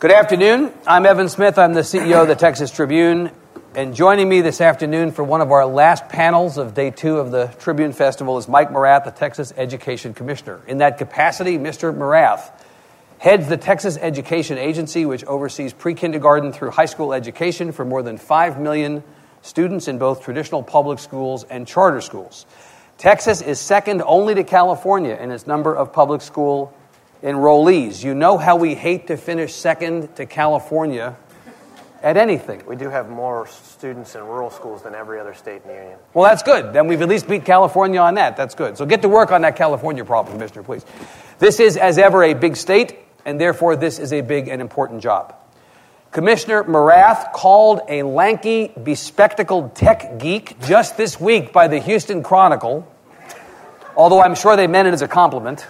Good afternoon. I'm Evan Smith. I'm the CEO of the Texas Tribune. And joining me this afternoon for one of our last panels of day two of the Tribune Festival is Mike Morath, the Texas Education Commissioner. In that capacity, Mr. Morath heads the Texas Education Agency, which oversees pre kindergarten through high school education for more than 5 million students in both traditional public schools and charter schools. Texas is second only to California in its number of public school enrollees. You know how we hate to finish second to California at anything. We do have more students in rural schools than every other state in the union. Well, that's good. Then we've at least beat California on that. That's good. So get to work on that California problem, Commissioner, please. This is, as ever, a big state, and therefore this is a big and important job. Commissioner Morath called a lanky, bespectacled tech geek just this week by the Houston Chronicle, although I'm sure they meant it as a compliment.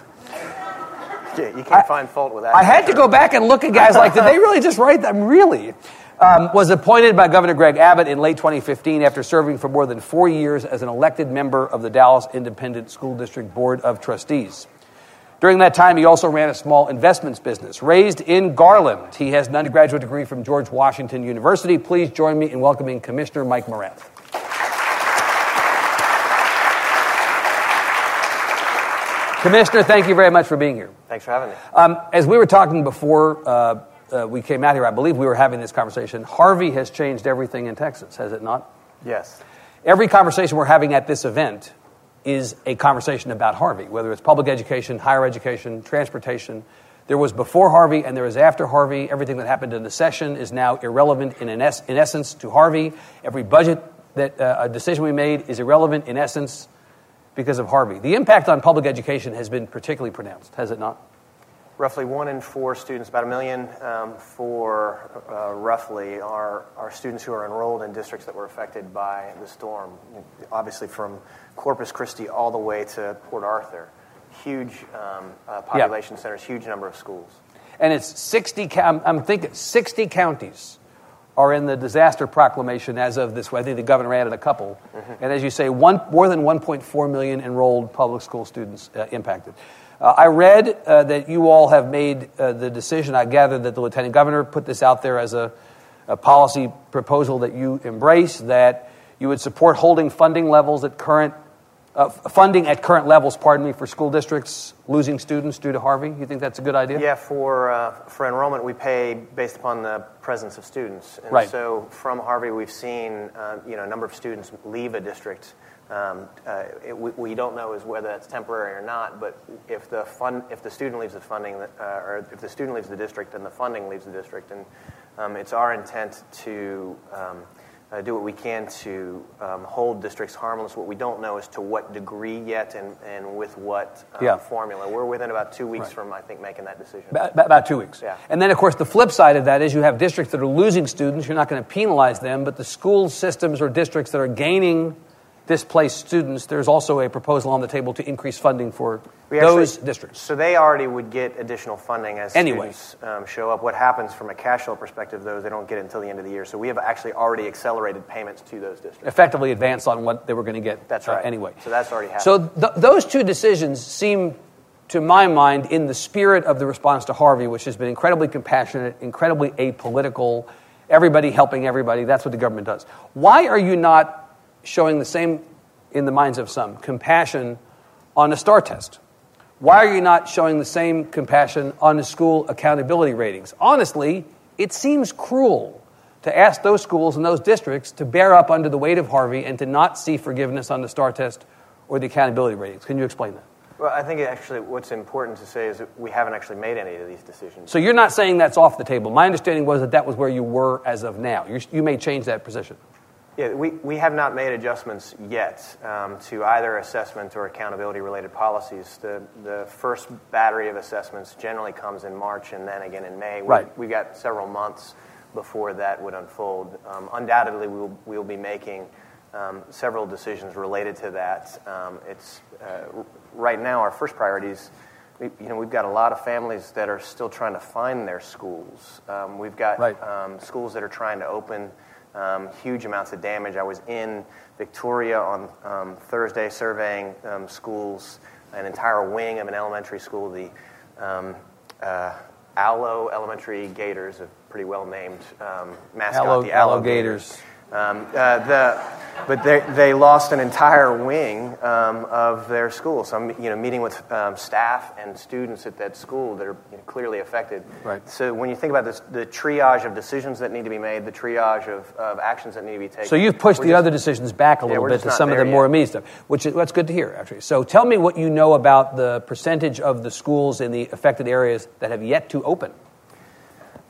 Yeah, you can't I, find fault with that. I had to go back and look at guys like, did they really just write them? Really? Um, was appointed by Governor Greg Abbott in late 2015 after serving for more than four years as an elected member of the Dallas Independent School District Board of Trustees. During that time, he also ran a small investments business. Raised in Garland, he has an undergraduate degree from George Washington University. Please join me in welcoming Commissioner Mike Morath. Commissioner, thank you very much for being here. Thanks for having me. Um, as we were talking before uh, uh, we came out here, I believe we were having this conversation. Harvey has changed everything in Texas, has it not? Yes. Every conversation we're having at this event is a conversation about Harvey, whether it's public education, higher education, transportation. There was before Harvey and there is after Harvey. Everything that happened in the session is now irrelevant in, in, es- in essence to Harvey. Every budget that uh, a decision we made is irrelevant in essence because of Harvey. The impact on public education has been particularly pronounced, has it not? Roughly one in four students, about a million um, for uh, roughly, are, are students who are enrolled in districts that were affected by the storm. Obviously, from Corpus Christi all the way to Port Arthur. Huge um, uh, population yeah. centers, huge number of schools. And it's 60, I'm thinking 60 counties are in the disaster proclamation as of this way. I think the governor added a couple. Mm-hmm. And as you say, one, more than 1.4 million enrolled public school students uh, impacted. Uh, I read uh, that you all have made uh, the decision. I gather that the lieutenant governor put this out there as a, a policy proposal that you embrace, that you would support holding funding levels at current uh, funding at current levels, pardon me, for school districts losing students due to Harvey? You think that's a good idea? Yeah, for, uh, for enrollment, we pay based upon the presence of students. And right. so from Harvey, we've seen uh, you know, a number of students leave a district. Um, uh, it, we, we, don't know is whether that's temporary or not, but if the, fund, if the student leaves the funding, uh, or if the student leaves the district and the funding leaves the district, and um, it's our intent to um, uh, do what we can to um, hold districts harmless. What we don't know is to what degree yet and, and with what uh, yeah. formula. We're within about two weeks right. from, I think, making that decision. About, about, two weeks. Yeah. And then, of course, the flip side of that is you have districts that are losing students. You're not going to penalize them, but the school systems or districts that are gaining displaced students, there's also a proposal on the table to increase funding for we those actually, districts. So they already would get additional funding as anyway. students um, show up. What happens from a cash flow perspective, though, they don't get it until the end of the year. So we have actually already accelerated payments to those districts. Effectively advanced on what they were going to get. That's right. Uh, anyway. So that's already happened. So th- those two decisions seem, to my mind, in the spirit of the response to Harvey, which has been incredibly compassionate, incredibly apolitical, everybody helping everybody. That's what the government does. Why are you not showing the same in the minds of some, compassion on a STAAR test? Why are you not showing the same compassion on the school accountability ratings? Honestly, it seems cruel to ask those schools and those districts to bear up under the weight of Harvey and to not see forgiveness on the STAAR test or the accountability ratings. Can you explain that? Well, I think actually what's important to say is that we haven't actually made any of these decisions. So you're not saying that's off the table. My understanding was that that was where you were as of now. You're, you may change that position. Yeah, we, we have not made adjustments yet um, to either assessment or accountability related policies. The, the first battery of assessments generally comes in March and then again in May. Right. We, we've got several months before that would unfold. Um, undoubtedly, we will, we will be making um, several decisions related to that. Um, it's, uh, right now, our first priority is we, you know, we've got a lot of families that are still trying to find their schools. Um, we've got right. Um, schools that are trying to open um, huge amounts of damage. I was in Victoria on um, Thursday surveying um, schools, an entire wing of an elementary school. The um, uh, Aloe Elementary Gators, a pretty well named um, mascot, Aloe, the Aloe Aloe Gators. Um, uh, the, but they, they lost an entire wing um, of their school. So I'm you know, meeting with um, staff and students at that school that are you know, clearly affected. Right. So when you think about this, the triage of decisions that need to be made, the triage of, of actions that need to be taken. So you've pushed the just- other decisions back a little we're bit to some of the there more immediate stuff, which is that's good to hear, actually. So tell me what you know about the percentage of the schools in the affected areas that have yet to open.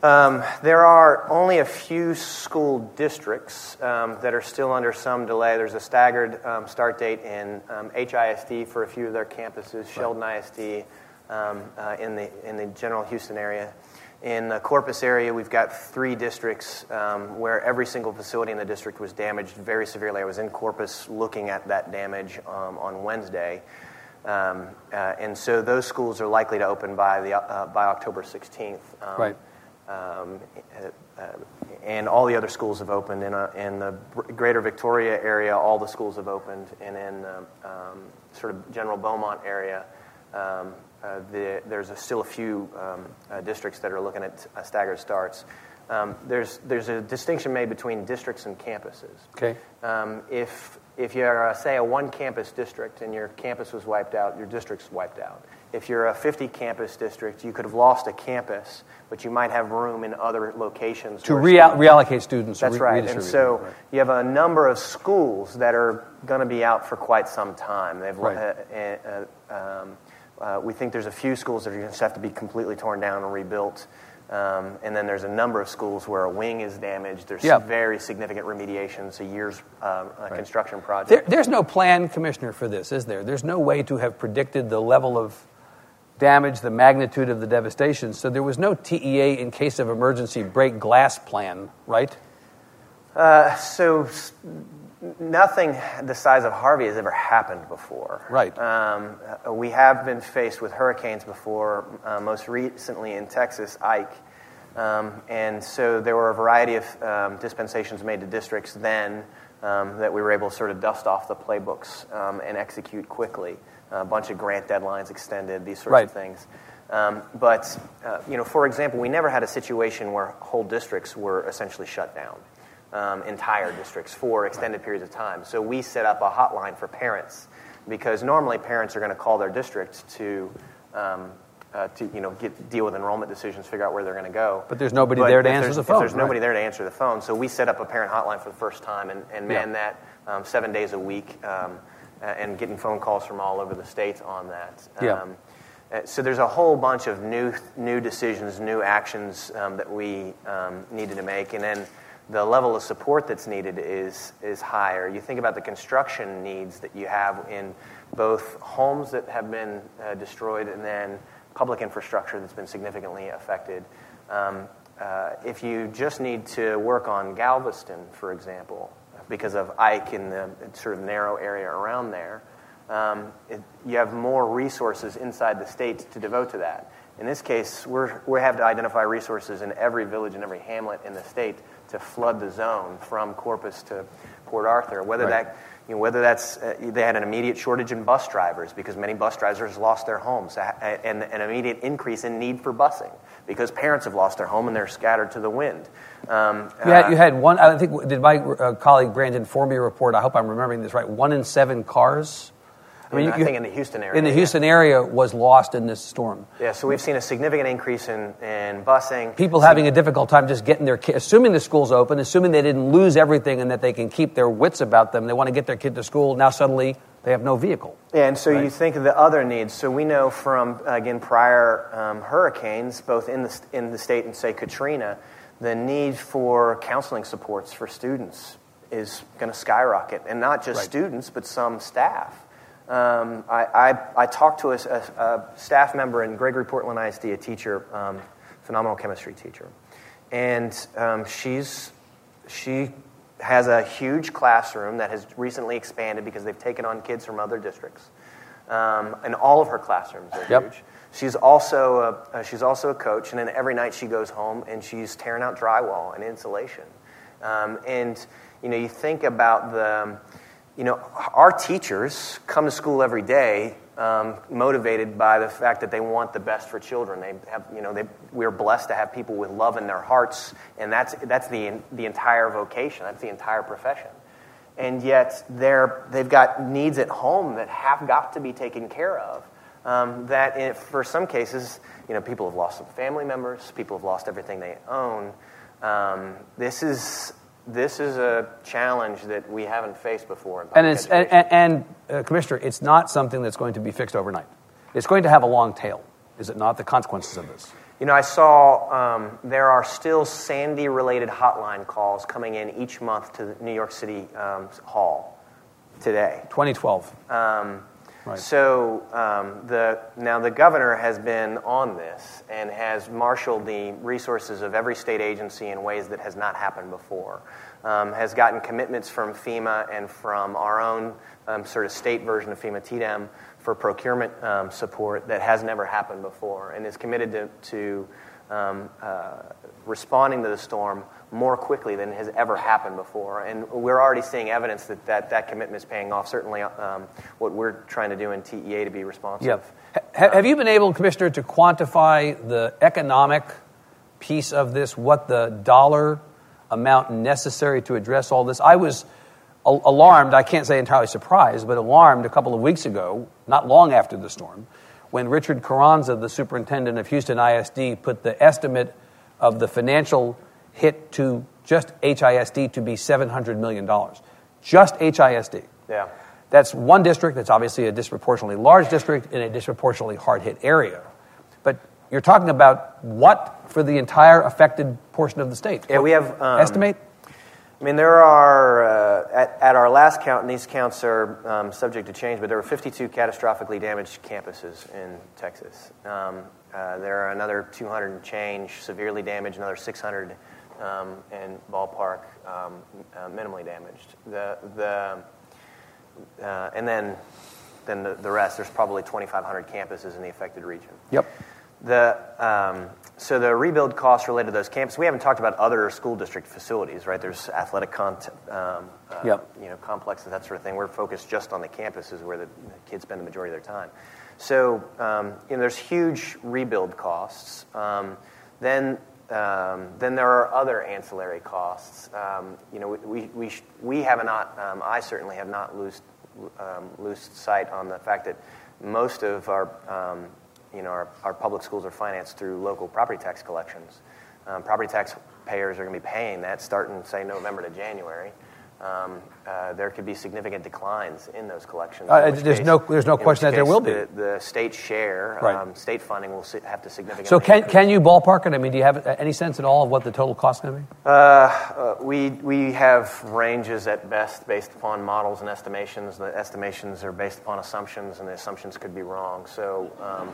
Um, there are only a few school districts um, that are still under some delay. There's a staggered um, start date in um, HISD for a few of their campuses, Sheldon ISD um, uh, in, the, in the general Houston area. In the Corpus area, we've got three districts um, where every single facility in the district was damaged very severely. I was in Corpus looking at that damage um, on Wednesday. Um, uh, and so those schools are likely to open by, the, uh, by October 16th. Um, Right. Um, uh, uh, and all the other schools have opened. In, a, in the greater Victoria area, all the schools have opened. And in um, um, sort of general Beaumont area, um, uh, the, there's a, still a few um, uh, districts that are looking at uh, staggered starts. Um, there's, there's a distinction made between districts and campuses. Okay. Um, if, if you're, uh, say, a one campus district and your campus was wiped out, your district's wiped out. If you're a 50 campus district, you could have lost a campus, but you might have room in other locations. To where rea- students- reallocate students. That's re- right. And so right. you have a number of schools that are going to be out for quite some time. They've, Right. uh, uh, um, uh, we think there's a few schools that are going to have to be completely torn down and rebuilt. Um, and then there's a number of schools where a wing is damaged. There's Yeah. very significant remediation. It's a year's uh, uh, construction project. There, there's no plan, Commissioner, for this, is there? There's no way to have predicted the level of damage, the magnitude of the devastation. So there was no TEA in case of emergency break glass plan, right? Uh, so nothing the size of Harvey has ever happened before. Right. Um, uh, we have been faced with hurricanes before, uh, most recently in Texas, Ike. Um, and so there were a variety of um, dispensations made to districts then um, that we were able to sort of dust off the playbooks um, and execute quickly. A bunch of grant deadlines extended, these sorts Right. of things. Um, but, uh, you know, for example, we never had a situation where whole districts were essentially shut down, um, entire districts for extended periods of time. So we set up a hotline for parents because normally parents are going to call their districts to, um, uh, to you know, get, deal with enrollment decisions, figure out where they're going to go. But there's nobody there to answer the phone, there's nobody there to answer the phone, so we set up a parent hotline for the first time and, and Yeah. man that um, seven days a week um, and getting phone calls from all over the states on that. Yeah. Um, uh, so there's a whole bunch of new new decisions, new actions um, that we um, needed to make, and then the level of support that's needed is is higher. You think about the construction needs that you have in both homes that have been uh, destroyed and then public infrastructure that's been significantly affected. Um, uh, if you just need to work on Galveston, for example, because of Ike and the sort of narrow area around there, um, it, you have more resources inside the state to devote to that. In this case, we're, we have to identify resources in every village and every hamlet in the state to flood the zone from Corpus to Port Arthur. Whether Right. that, you know, whether that's uh, they had an immediate shortage in bus drivers because many bus drivers lost their homes, and an immediate increase in need for busing because parents have lost their home and they're scattered to the wind. Um, You had, uh, you had one, I think, did my uh, colleague Brandon Formby report, I hope I'm remembering this right, one in seven cars? I, you- think in the Houston area. In the yeah. Houston area was lost in this storm. Yeah, so we've seen a significant increase in, in busing. People having a difficult time just getting their kid, assuming the school's open, assuming they didn't lose everything and that they can keep their wits about them. They want to get their kid to school. Now suddenly they have no vehicle. Yeah, and so you think of the other needs. So we know from, again, prior um, hurricanes, both in the, in the state and, say, Katrina, the need for counseling supports for students is going to skyrocket. And not just Right. students, but some staff. Um, I, I, I talked to a, a, a staff member in Gregory Portland ISD, a teacher, um, phenomenal chemistry teacher. And um, she's, she has a huge classroom that has recently expanded because they've taken on kids from other districts. Um, and all of her classrooms are Yep. huge. She's also, a, uh, she's also a coach, and then every night she goes home and she's tearing out drywall and insulation. Um, and, you know, you think about the, you know, our teachers come to school every day um, motivated by the fact that they want the best for children. They have, you know, they, we're blessed to have people with love in their hearts, and that's, that's the, the entire vocation, that's the entire profession. And yet, they're, they've got needs at home that have got to be taken care of. Um, that, for some cases, you know, people have lost some family members, people have lost everything they own. Um, this is this is a challenge that we haven't faced before. and, it's, and, and uh, Commissioner, it's not something that's going to be fixed overnight. It's going to have a long tail, is it not? The consequences of this. You know, I saw um, there are still Sandy related hotline calls coming in each month to the New York City um, Hall today. 2012. Um, Right. So um, the, now the governor has been on this and has marshaled the resources of every state agency in ways that has not happened before. Um, has gotten commitments from FEMA and from our own um, sort of state version of FEMA TDEM for procurement um, support that has never happened before and is committed to, to um, uh, responding to the storm more quickly than has ever happened before. And we're already seeing evidence that that, that commitment is paying off, certainly um, what we're trying to do in TEA to be responsive. Yep. H- have you been able, Commissioner, to quantify the economic piece of this, what the dollar amount necessary to address all this? I was alarmed, I can't say entirely surprised, but alarmed a couple of weeks ago, not long after the storm, when Richard Carranza, the superintendent of Houston ISD, put the estimate of the financial hit to just HISD to be $700 million. Just HISD. Yeah. That's one district that's obviously a disproportionately large district in a disproportionately hard hit area. But you're talking about what for the entire affected portion of the state? Yeah, we have. Um, estimate? I mean, there are, uh, at, at, our last count, and these counts are um, subject to change, but there were 52 catastrophically damaged campuses in Texas. Um, uh, there are another 200 and change severely damaged, another 600 um, and ballpark um, uh, minimally damaged. The, the, uh, and then, then the, the rest, there's probably 2,500 campuses in the affected region. Yep. The, um, so the rebuild costs related to those campuses, we haven't talked about other school district facilities, right? There's athletic content, um, uh, yep. you know, complexes, that sort of thing. We're focused just on the campuses where the, the kids spend the majority of their time. So um, you know, there's huge rebuild costs. Um, then um, then there are other ancillary costs. Um, you know, we, we, we have not, um, I certainly have not loosed, um, loosed sight on the fact that most of our, um, you know, our, our, public schools are financed through local property tax collections. Um, property tax payers are going to be paying that starting, say, November to January uh, there could be significant declines in those collections. Uh, there's, case, no, there's no question that there will be. The, the state share, right. um, state funding will have to significantly. So can, can you ballpark it? I mean, do you have any sense at all of what the total cost is going to be? Uh, uh, we, we have ranges at best based upon models and estimations. The estimations are based upon assumptions, and the assumptions could be wrong. So, um,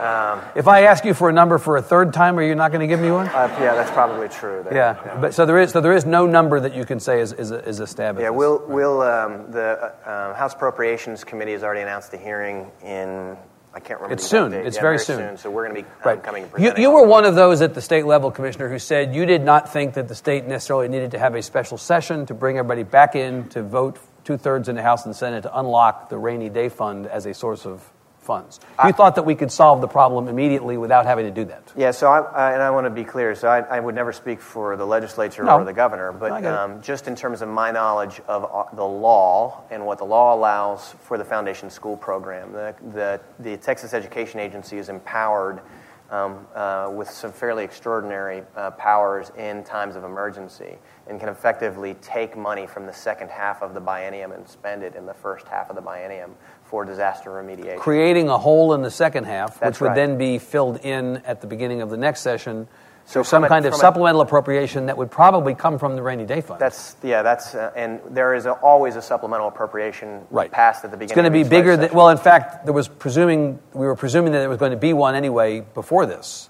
um if I ask you for a number for a third time, are you not going to give me one? Uh, yeah, that's probably true. There. Yeah. yeah, but so there is so there is no number that you can say is, is, a, is a stab at yeah, we'll, we'll, um, the uh, House Appropriations Committee has already announced the hearing in, I can't remember. It's soon. Date. It's yeah, very, very soon. soon. So we're going to be um, right. coming You, you were one of those at the state level, Commissioner, who said you did not think that the state necessarily needed to have a special session to bring everybody back in to vote two thirds in the House and Senate to unlock the rainy day fund as a source of funds. You I, thought that we could solve the problem immediately without having to do that. Yeah, so I, I and I want to be clear. So I, I, would never speak for the legislature no. or the governor, but um, just in terms of my knowledge of uh, the law and what the law allows for the foundation school program, the, the, the Texas Education Agency is empowered um, uh, with some fairly extraordinary uh, powers in times of emergency and can effectively take money from the second half of the biennium and spend it in the first half of the biennium for disaster remediation. Creating a hole in the second half, That's which would right. then be filled in at the beginning of the next session. So some a, kind of supplemental a, appropriation that would probably come from the rainy day fund. That's yeah. That's uh, and there is a, always a supplemental appropriation right. passed at the beginning. It's going to be bigger. Than, well, in fact, there was presuming we were presuming that there was going to be one anyway before this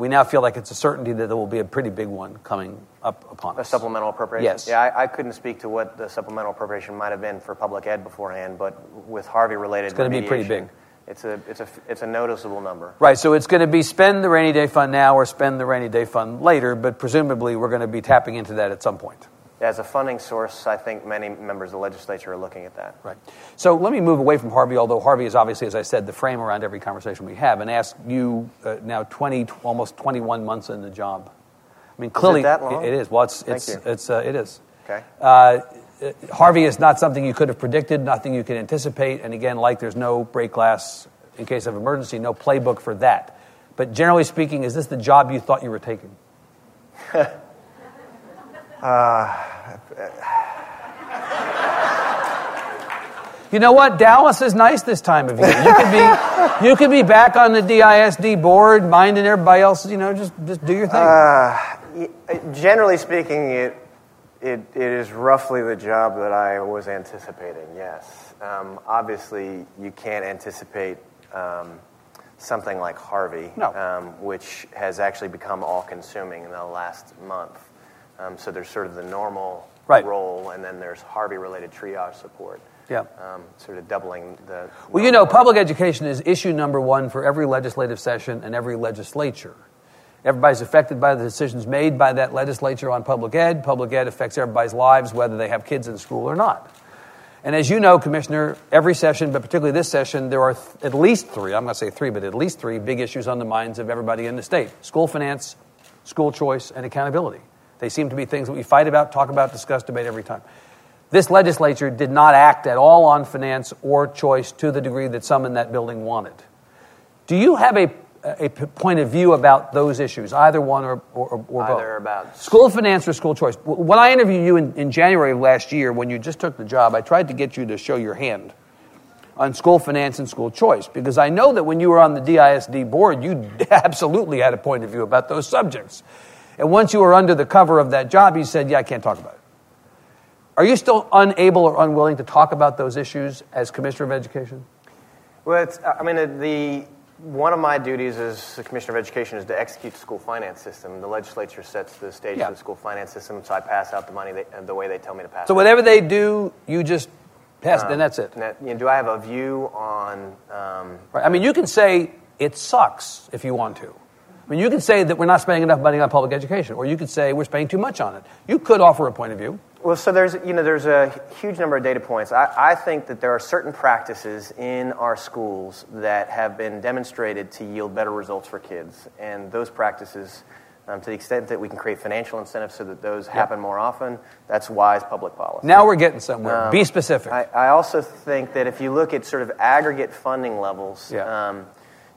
we now feel like it's a certainty that there will be a pretty big one coming up upon us. A supplemental appropriation? Yes. Yeah, I, I, couldn't speak to what the supplemental appropriation might have been for public ed beforehand, but with Harvey related, it's going to be pretty big. It's a, it's, a, it's a noticeable number. Right, so it's going to be spend the rainy day fund now or spend the rainy day fund later, but presumably we're going to be tapping into that at some point. As a funding source, I think many members of the legislature are looking at that. Right. So let me move away from Harvey, although Harvey is obviously, as I said, the frame around every conversation we have, and ask you uh, now 20, almost 21 months in the job. I mean, clearly, is that long? it is. Well, it's, it's, it's, uh, it is. Okay. Uh, Harvey is not something you could have predicted, nothing you can anticipate, and again, like there's no break glass in case of emergency, no playbook for that. But generally speaking, is this the job you thought you were taking? You know what? Dallas is nice this time of year. You could be, you could be back on the DISD board, minding everybody else. You know, just just do your thing. Y- Generally speaking, it, it, it is roughly the job that I was anticipating, yes. Um, obviously, you can't anticipate um, something like Harvey, No. um, which has actually become all consuming in the last month. Um, so there's sort of the normal Right. role, and then there's Harvey related triage support. Yeah. Um, sort of doubling the. Well, you know, public education is issue number one for every legislative session and every legislature. Everybody's affected by the decisions made by that legislature on public ed. Public ed affects everybody's lives, whether they have kids in school or not. And as you know, Commissioner, every session, but particularly this session, there are th- at least three, I'm going to say three, but at least three big issues on the minds of everybody in the state school finance, school choice, and accountability. They seem to be things that we fight about, talk about, discuss, debate every time. This legislature did not act at all on finance or choice to the degree that some in that building wanted. Do you have a, a point of view about those issues, either one or, or, or both? Either about- school finance or school choice. When I interviewed you in, in January of last year, when you just took the job, I tried to get you to show your hand on school finance and school choice because I know that when you were on the DISD board, you absolutely had a point of view about those subjects. And once you were under the cover of that job, you said, Yeah, I can't talk about it. Are you still unable or unwilling to talk about those issues as Commissioner of Education? Well, it's, uh, I mean, the, the one of my duties as the Commissioner of Education is to execute the school finance system. The legislature sets the stage Yeah. for the school finance system, so I pass out the money they, the way they tell me to pass. So whatever they do, you just pass it, and um, that's it. That- you know, do I have a view on? Um, Right? I mean, you can say it sucks if you want to. I mean, you could say that we're not spending enough money on public education, or you could say we're spending too much on it. You could offer a point of view. well, so there's you know there's a huge number of data points. I, I think that there are certain practices in our schools that have been demonstrated to yield better results for kids, and those practices. Um, to the extent that we can create financial incentives so that those happen more often, that's wise public policy. Now we're getting somewhere. Be specific. I, I also think that if you look at sort of aggregate funding levels, Yeah. um,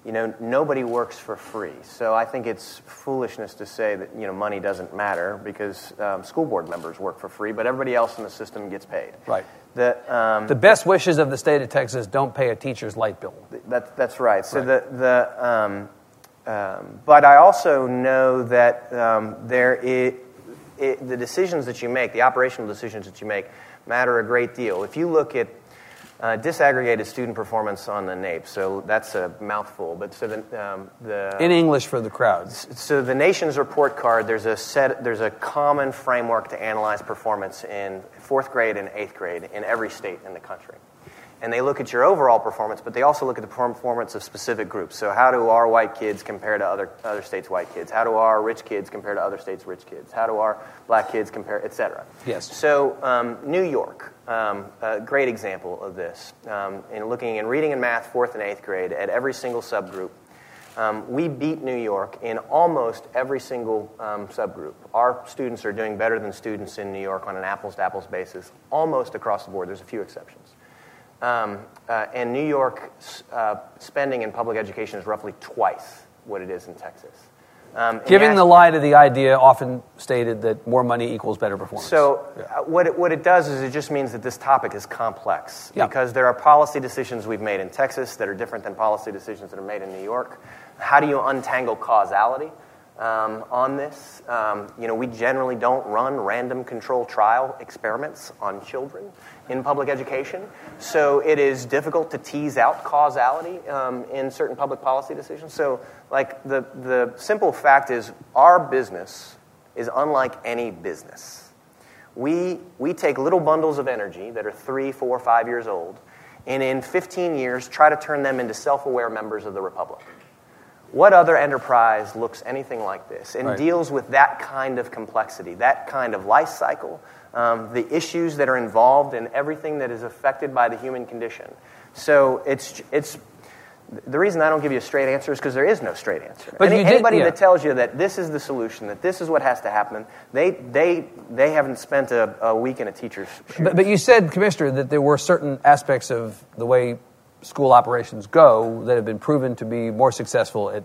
you know, nobody works for free. So I think it's foolishness to say that you know money doesn't matter because um, school board members work for free, but everybody else in the system gets paid. Right. The, um, the best wishes of the state of Texas don't pay a teacher's light bill. that, that's right. So Right. the the um, um, but I also know that um, there it, the decisions that you make, the operational decisions that you make, matter a great deal. If you look at uh, disaggregated student performance on the NAEP, so that's a mouthful, but so the, um, the In English for the crowds. so the nation's report card there's a set there's a common framework to analyze performance in fourth grade and eighth grade in every state in the country and they look at your overall performance but they also look at the performance of specific groups so how do our white kids compare to other other states white kids how do our rich kids compare to other states rich kids how do our black kids compare et cetera? Yes. so um, new york um, a great example of this um, in looking in reading and math fourth and eighth grade at every single subgroup um, we beat New York in almost every single um, subgroup. Our students are doing better than students in New York on an apples to apples basis, almost across the board. There's a few exceptions. Um, uh, and New York uh, spending in public education is roughly twice what it is in Texas. Um, Giving the lie to the idea often stated that more money equals better performance. So, Yeah. uh, what, it, what it does is it just means that this topic is complex Yeah. because there are policy decisions we've made in Texas that are different than policy decisions that are made in New York. How do you untangle causality um, on this? Um, you know, we generally don't run random control trial experiments on children in public education, so it is difficult to tease out causality um, in certain public policy decisions. So, like the the simple fact is, our business is unlike any business. We, we take little bundles of energy that are three, four, five years old, and in 15 years try to turn them into self aware members of the Republic. What other enterprise looks anything like this and Right. deals with that kind of complexity, that kind of life cycle, um, the issues that are involved in everything that is affected by the human condition? So it's, it's the reason I don't give you a straight answer is because there is no straight answer. But Any- did- anybody yeah. that tells you that this is the solution, that this is what has to happen, they, they, they haven't spent a, a week in a teacher's. But, but you said, Commissioner, that there were certain aspects of the way school operations go that have been proven to be more successful at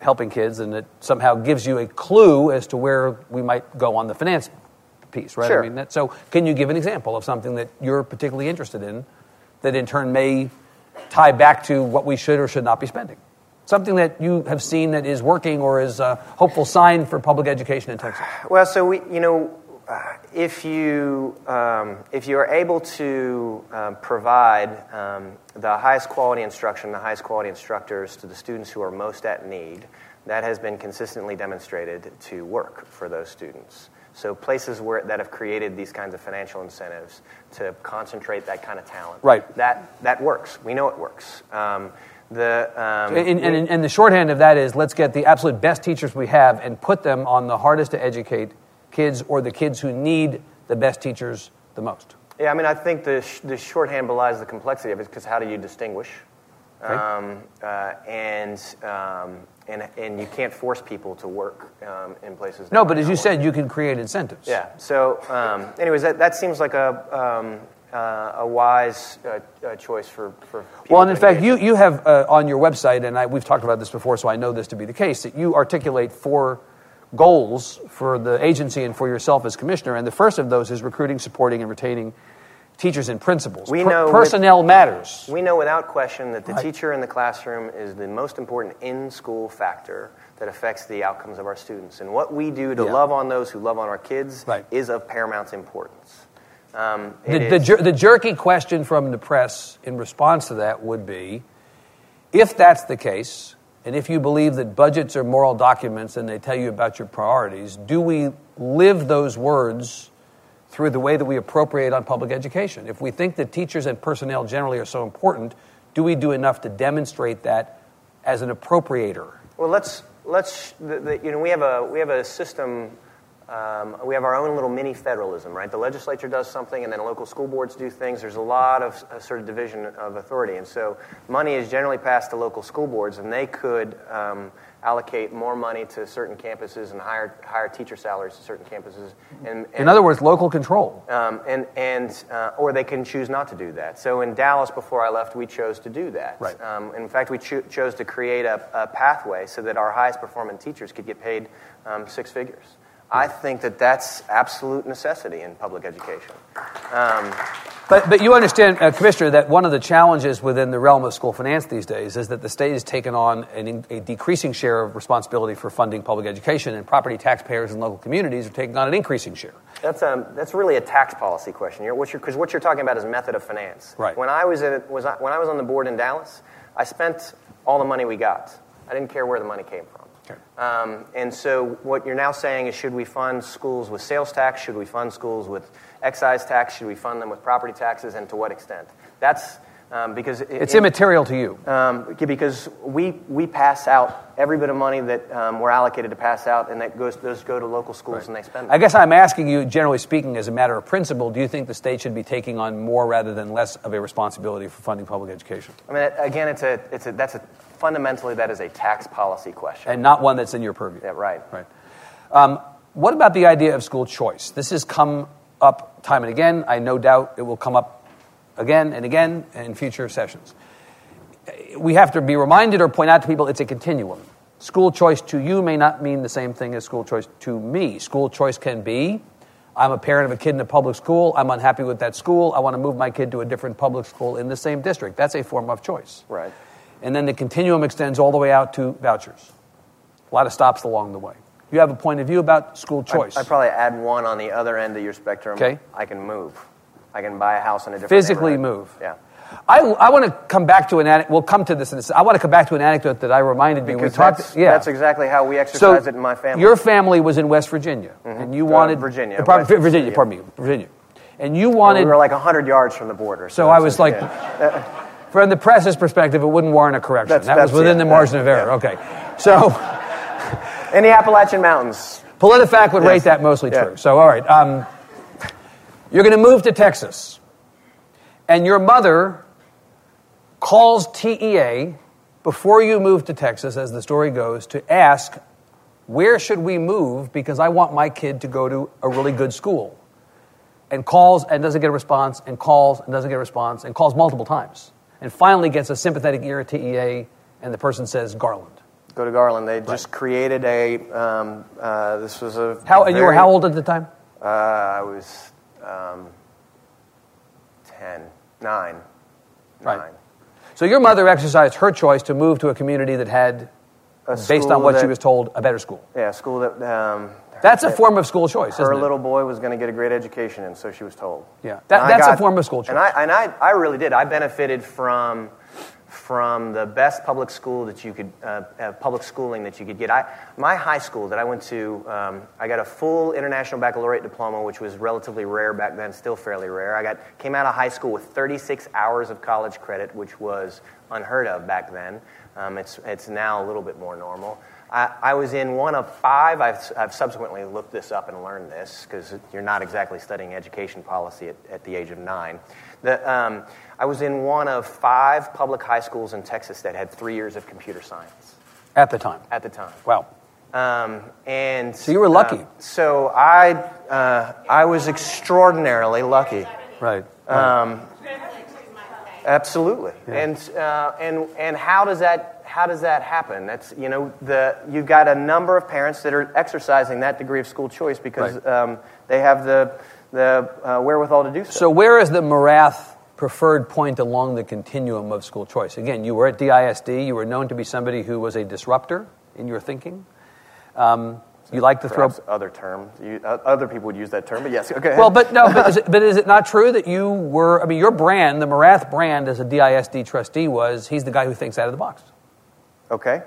helping kids, and it somehow gives you a clue as to where we might go on the finance piece, right? Sure. I mean, that, so can you give an example of something that you're particularly interested in that in turn may tie back to what we should or should not be spending? Something that you have seen that is working or is a hopeful sign for public education in Texas. Well, so we, you know, uh, if you um, if you are able to um, provide um, the highest quality instruction, the highest quality instructors to the students who are most at need, that has been consistently demonstrated to work for those students. So places where that have created these kinds of financial incentives to concentrate that kind of talent, Right. That that works. We know it works. Um, the um, And, and, and the shorthand of that is let's get the absolute best teachers we have and put them on the hardest to educate kids or the kids who need the best teachers the most. Yeah, I mean, I think the, sh- the shorthand belies the complexity of it because how do you distinguish? Okay. Um, uh, and, um, and, and you can't force people to work um, in places. No, but as you work. said, you can create incentives. Yeah. So, um, anyways, that, that seems like a, um, uh, a wise uh, uh, choice for, for people Well, and in fact, you, you have uh, on your website, and I, we've talked about this before, so I know this to be the case, that you articulate four goals for the agency and for yourself as commissioner. And the first of those is recruiting, supporting, and retaining teachers and principals. We know with- personnel matters. We know without question that the Right. teacher in the classroom is the most important in school factor that affects the outcomes of our students. And what we do to Yeah. love on those who love on our kids Right. is of paramount importance. Um, The, the, jer- the jerky question from the press in response to that would be if that's the case, and if you believe that budgets are moral documents and they tell you about your priorities, do we live those words through the way that we appropriate on public education? If we think that teachers and personnel generally are so important, do we do enough to demonstrate that as an appropriator? Well, let's let's the, the, you know we have a we have a system. Um, we have our own little mini federalism, right? The legislature does something, and then local school boards do things. There's a lot of uh, sort of division of authority, and so money is generally passed to local school boards, and they could um, allocate more money to certain campuses and higher higher teacher salaries to certain campuses. And, and In other words, local control. um, and and uh, or they can choose not to do that. So in Dallas, before I left, we chose to do that. Right. Um, in fact, we cho- chose to create a, a pathway so that our highest performing teachers could get paid um, six figures. I think that that's absolute necessity in public education. But, but you understand, uh, Commissioner, that one of the challenges within the realm of school finance these days is that the state has taken on an, in- a decreasing share of responsibility for funding public education, and property taxpayers and local communities are taking on an increasing share. That's, um, that's really a tax policy question. Because what you're talking about is method of finance. Right. When I was, was I, when I was on the board in Dallas, I spent all the money we got. I didn't care where the money came from. Okay. Um, and so what you're now saying is should we fund schools with sales tax? Should we fund schools with excise tax? Should we fund them with property taxes? And to what extent? That's um, because it- It's immaterial to you. um, because we, we pass out every bit of money that um, we're allocated to pass out, and that goes those go to local schools and they spend. I guess I'm asking you, generally speaking, as a matter of principle, do you think the state should be taking on more rather than less of a responsibility for funding public education? I mean, again, it's a, it's a, that's a, fundamentally that is a tax policy question. And not one that's in your purview. yeah, right. Right. Um, what about the idea of school choice? This has come up time and again. I no doubt it will come up again and again in future sessions. We have to be reminded or point out to people it's a continuum. School choice to you may not mean the same thing as school choice to me. School choice can be I'm a parent of a kid in a public school, I'm unhappy with that school, I want to move my kid to a different public school in the same district. That's a form of choice. Right. And then the continuum extends all the way out to vouchers. A lot of stops along the way. You have a point of view about school choice. I, would probably add one on the other end of your spectrum. Okay. I can move. I can buy a house in a different Physically move. Yeah. I, I want to come back to an anecdote. We'll come to this in a I want to come back to an anecdote that I reminded you. We talked. that's, yeah. that's exactly how we so exercise it in my family. your family was in West Virginia, and you Uh, wanted Virginia, uh, Virginia. Virginia. Pardon me, Virginia. And you wanted we were like 100 yards from the border. so I was like, yeah. From the press's perspective, it wouldn't warrant a correction. That's- that was within yeah, the margin of error. yeah. Okay. So In the Appalachian Mountains. PolitiFact would rate that mostly Yeah. true. So, all right. Um, you're going to move to Texas, and your mother calls TEA before you move to Texas, as the story goes, to ask, where should we move because I want my kid to go to a really good school. And calls and doesn't get a response, and calls and doesn't get a response, and calls multiple times. And finally gets a sympathetic ear at TEA, and the person says Garland. Go to Garland. They just created a. Um, uh, this was a. How, and you were how old at the time? Uh, I was um, 10, 9. Right. Nine. So your mother exercised her choice to move to a community that had, A based on what she was told, a better school. Yeah, school that. Um, That's a form of school choice, her little boy was going to get a great education, and so she was told. Yeah. That- that's a form of school choice. And I, and I, I really did. I benefited from from the best public school that you could, uh, uh, public schooling that you could get. I, my high school that I went to, um, I got a full international baccalaureate diploma, which was relatively rare back then, still fairly rare. I got came out of high school with 36 hours of college credit, which was unheard of back then. Um, it's, it's now a little bit more normal. I, I was in one of five. I've, I've subsequently looked this up and learned this because you're not exactly studying education policy at, at the age of nine. The, um, I was in one of five public high schools in Texas that had three years of computer science At the time. at the time. Wow. Um, and So you were lucky. uh, so I, uh, I was extraordinarily lucky. Right. Um, absolutely. And, uh, and, and how does that, how does that happen? That's, you know, the, you've got a number of parents that are exercising that degree of school choice because Right. um, they have the, the uh, wherewithal to do so. so where is the Morath preferred point along the continuum of school choice? Again, you were at DISD. You were known to be somebody who was a disruptor in your thinking. Um, you like to throw other term. You, uh, other people would use that term, but yes. Okay. Well, but no, but is, it, but is it not true that you were? I mean, your brand, the Morath brand, as a DISD trustee, was he's the guy who thinks out of the box. Okay.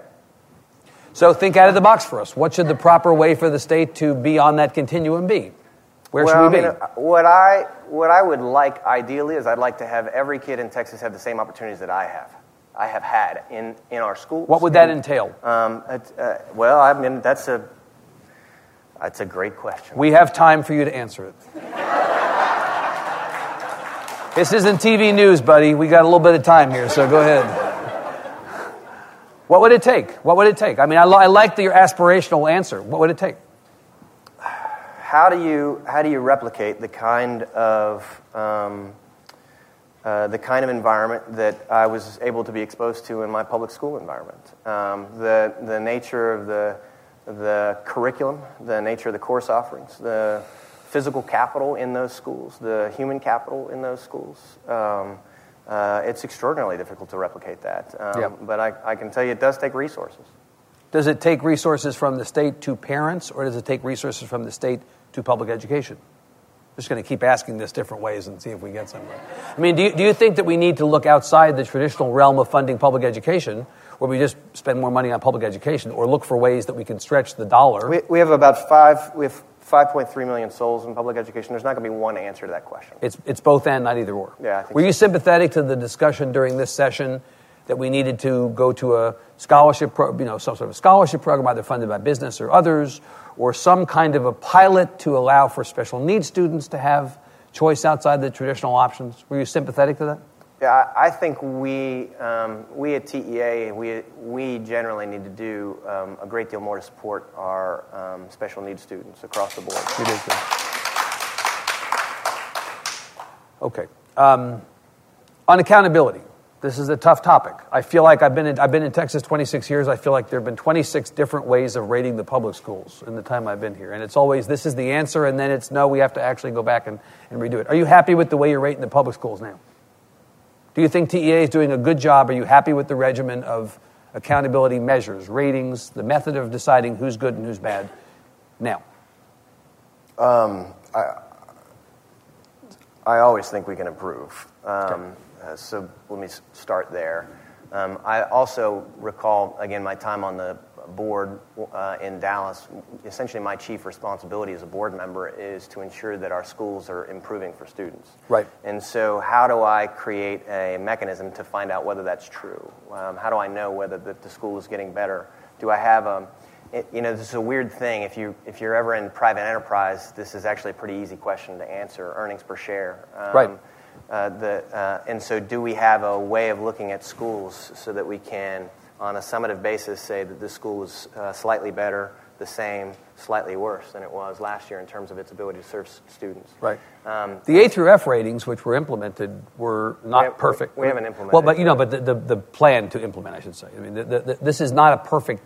So think out of the box for us. What should the proper way for the state to be on that continuum be? Where well, should we I be? mean, uh, what I what I would like ideally is I'd like to have every kid in Texas have the same opportunities that I have. I have had in, in our schools. what would that And, entail? Um, it, uh, well, I mean that's a that's a great question. We have time for you to answer it. this isn't TV news, buddy. We got a little bit of time here, so go ahead. What would it take? What would it take? I mean, I, I like the, your aspirational answer. What would it take? how do you how do you replicate the kind of um, uh, the kind of environment that I was able to be exposed to in my public school environment? Um, the the nature of the the curriculum, the nature of the course offerings, the physical capital in those schools, the human capital in those schools. Um, uh, it's extraordinarily difficult to replicate that. Um, Yep. But I, I can tell you it does take resources. Does it take resources from the state to parents, or does it take resources from the state to public education? Just going to keep asking this different ways and see if we get somewhere. I mean, do you, do you think that we need to look outside the traditional realm of funding public education, where we just spend more money on public education, or look for ways that we can stretch the dollar? We, we have about five, we have 5.3 million souls in public education. There's not going to be one answer to that question. It's, it's both and, not either or. Yeah, I think Were you sympathetic to the discussion during this session that we needed to go to a scholarship, pro, you know, some sort of scholarship program, either funded by business or others, or some kind of a pilot to allow for special needs students to have choice outside the traditional options? Were you sympathetic to that? Yeah, I think we, um, we at TEA, we, we generally need to do um, a great deal more to support our um, special needs students across the board. You. Okay. Um, on accountability, this is a tough topic. I feel like I've been in, I've been in Texas 26 years. I feel like there have been 26 different ways of rating the public schools in the time I've been here. And it's always this is the answer, and then it's no, we have to actually go back and, and redo it. Are you happy with the way you're rating the public schools now? Do you think TEA is doing a good job? Are you happy with the regimen of accountability measures, ratings, the method of deciding who's good and who's bad now? I I always think we can improve. Um, uh, so let me start there. Um, I also recall, again, my time on the board uh, in Dallas, essentially my chief responsibility as a board member is to ensure that our schools are improving for students. Right. And so, how do I create a mechanism to find out whether that's true? Um, how do I know whether the, the school is getting better? Do I have a it, you know, this is a weird thing. If you if you're ever in private enterprise, this is actually a pretty easy question to answer. Earnings per share, um, right? Uh, the, uh, and so, do we have a way of looking at schools so that we can, on a summative basis, say that this school is uh, slightly better, the same, slightly worse than it was last year in terms of its ability to serve students? Right. Um, the A through F ratings, which were implemented, were not we have, perfect. We haven't implemented. Well, but you know, but the, the, the plan to implement, I should say. I mean, the, the, this is not a perfect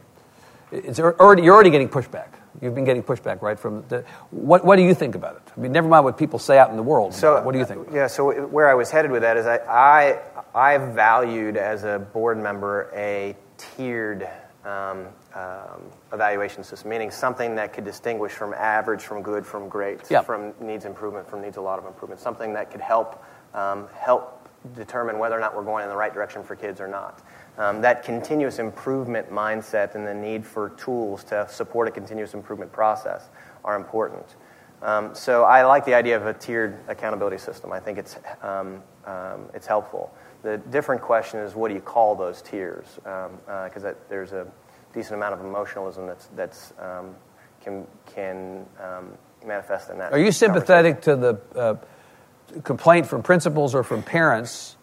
it's already, you're already getting pushback. You've been getting pushback, right? From the, what, what do you think about it? I mean, never mind what people say out in the world. So, what do you think? Yeah. So where I was headed with that is I, I, I valued as a board member a tiered um, um, evaluation system, meaning something that could distinguish from average from good from great, yeah. from needs improvement from needs a lot of improvement, something that could help um, help determine whether or not we're going in the right direction for kids or not. Um, that continuous improvement mindset and the need for tools to support a continuous improvement process are important. Um, so I like the idea of a tiered accountability system. I think it's, um, um it's helpful. The different question is what do you call those tiers? Because um, uh, there's a decent amount of emotionalism that's, that's um, can, can manifest in that. Are you sympathetic to the uh, complaint from principals or from parents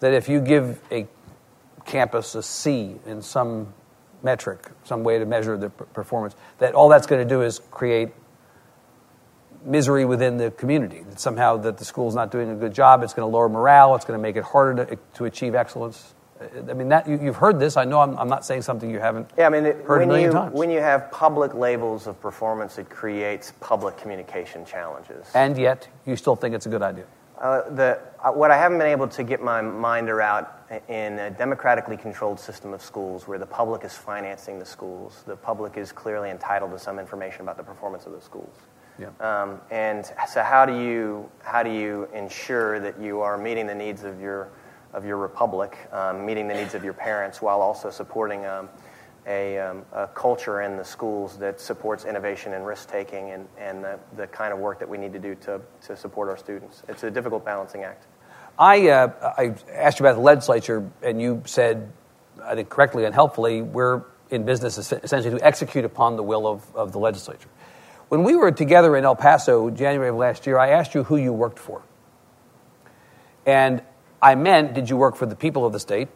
that if you give a campus a C in some metric, some way to measure the performance, that all that's going to do is create misery within the community. That somehow that the school's not doing a good job, it's going to lower morale, it's going to make it harder to, to achieve excellence. I mean, that you, have heard this. I know I'm, I'm, not saying something you haven't yeah, I mean, it, heard when a million you, times. When you have public labels of performance, it creates public communication challenges. And yet, you still think it's a good idea. Uh, the, uh, what I haven't been able to get my mind around in a democratically controlled system of schools where the public is financing the schools, the public is clearly entitled to some information about the performance of the schools. Yeah. Um, and so, how do you how do you ensure that you are meeting the needs of your of your republic, um, meeting the needs of your parents, while also supporting um, a, um, a, culture in the schools that supports innovation and risk taking and, and the, the kind of work that we need to do to, to support our students. It's a difficult balancing act. I, uh, I asked you about the legislature, and you said, I think correctly and helpfully, we're in business essentially to execute upon the will of, of the legislature. When we were together in El Paso, January of last year, I asked you who you worked for. And I meant, did you work for the people of the state?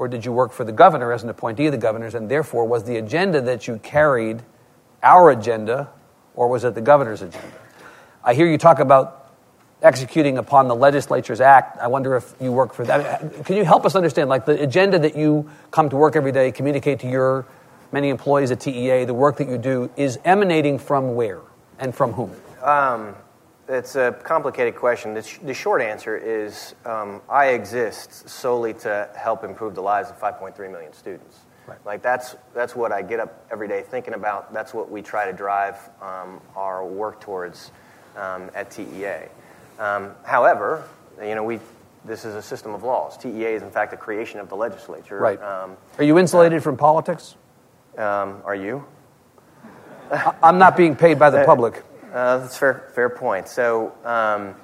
Or did you work for the governor as an appointee of the governors? And therefore, was the agenda that you carried our agenda, or was it the governor's agenda? I hear you talk about executing upon the legislature's act. I wonder if you work for that. Can you help us understand, like the agenda that you come to work every day, communicate to your many employees at TEA, the work that you do, is emanating from where and from whom? Um, it's a complicated question. The, sh- the short answer is um, I exist solely to help improve the lives of 5.3 million students. Right. Like that's that's what I get up every day thinking about. That's what we try to drive um, our work towards um, at TEA. Um, however, you know we this is a system of laws. TEA is in fact a creation of the legislature. Right. Um, are you insulated uh, from politics? Um, are you? I'm not being paid by the public. Uh, that's fair. Fair point. So um,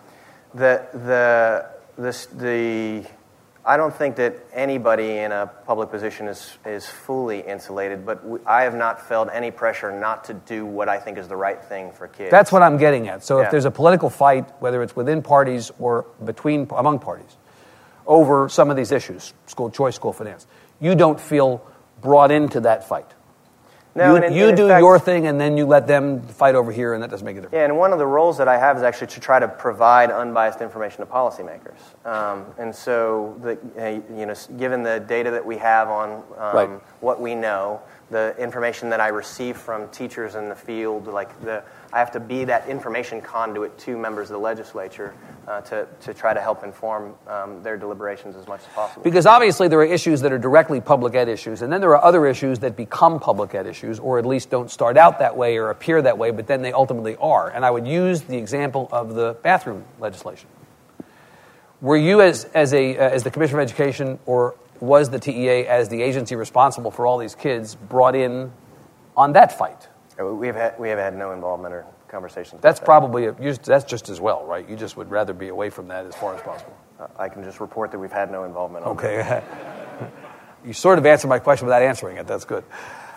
the the this the I don't think that anybody in a public position is is fully insulated, but we, I have not felt any pressure not to do what I think is the right thing for kids. That's what I'm getting at. So yeah. if there's a political fight, whether it's within parties or between among parties, over some of these issues, school choice, school finance, you don't feel brought into that fight. No, you, in, you in do fact, your thing, and then you let them fight over here, and that doesn't make a difference. Yeah, and one of the roles that I have is actually to try to provide unbiased information to policymakers. Um, and so, the, you know, given the data that we have on um, right. what we know, the information that I receive from teachers in the field, like the, I have to be that information conduit to members of the legislature uh, to, to try to help inform um, their deliberations as much as possible. Because obviously there are issues that are directly public ed issues, and then there are other issues that become public ed issues, or at least don't start out that way or appear that way, but then they ultimately are. And I would use the example of the bathroom legislation. Were you, as, as, a, uh, as the Commissioner of Education or was the TEA, as the agency responsible for all these kids, brought in on that fight? We have had, we have had no involvement or conversations. That's that. probably, a, you- that's just as well, right? You just would rather be away from that as far as possible. Uh, I can just report that we've had no involvement. on Okay. you sort of answered my question without answering it. That's good.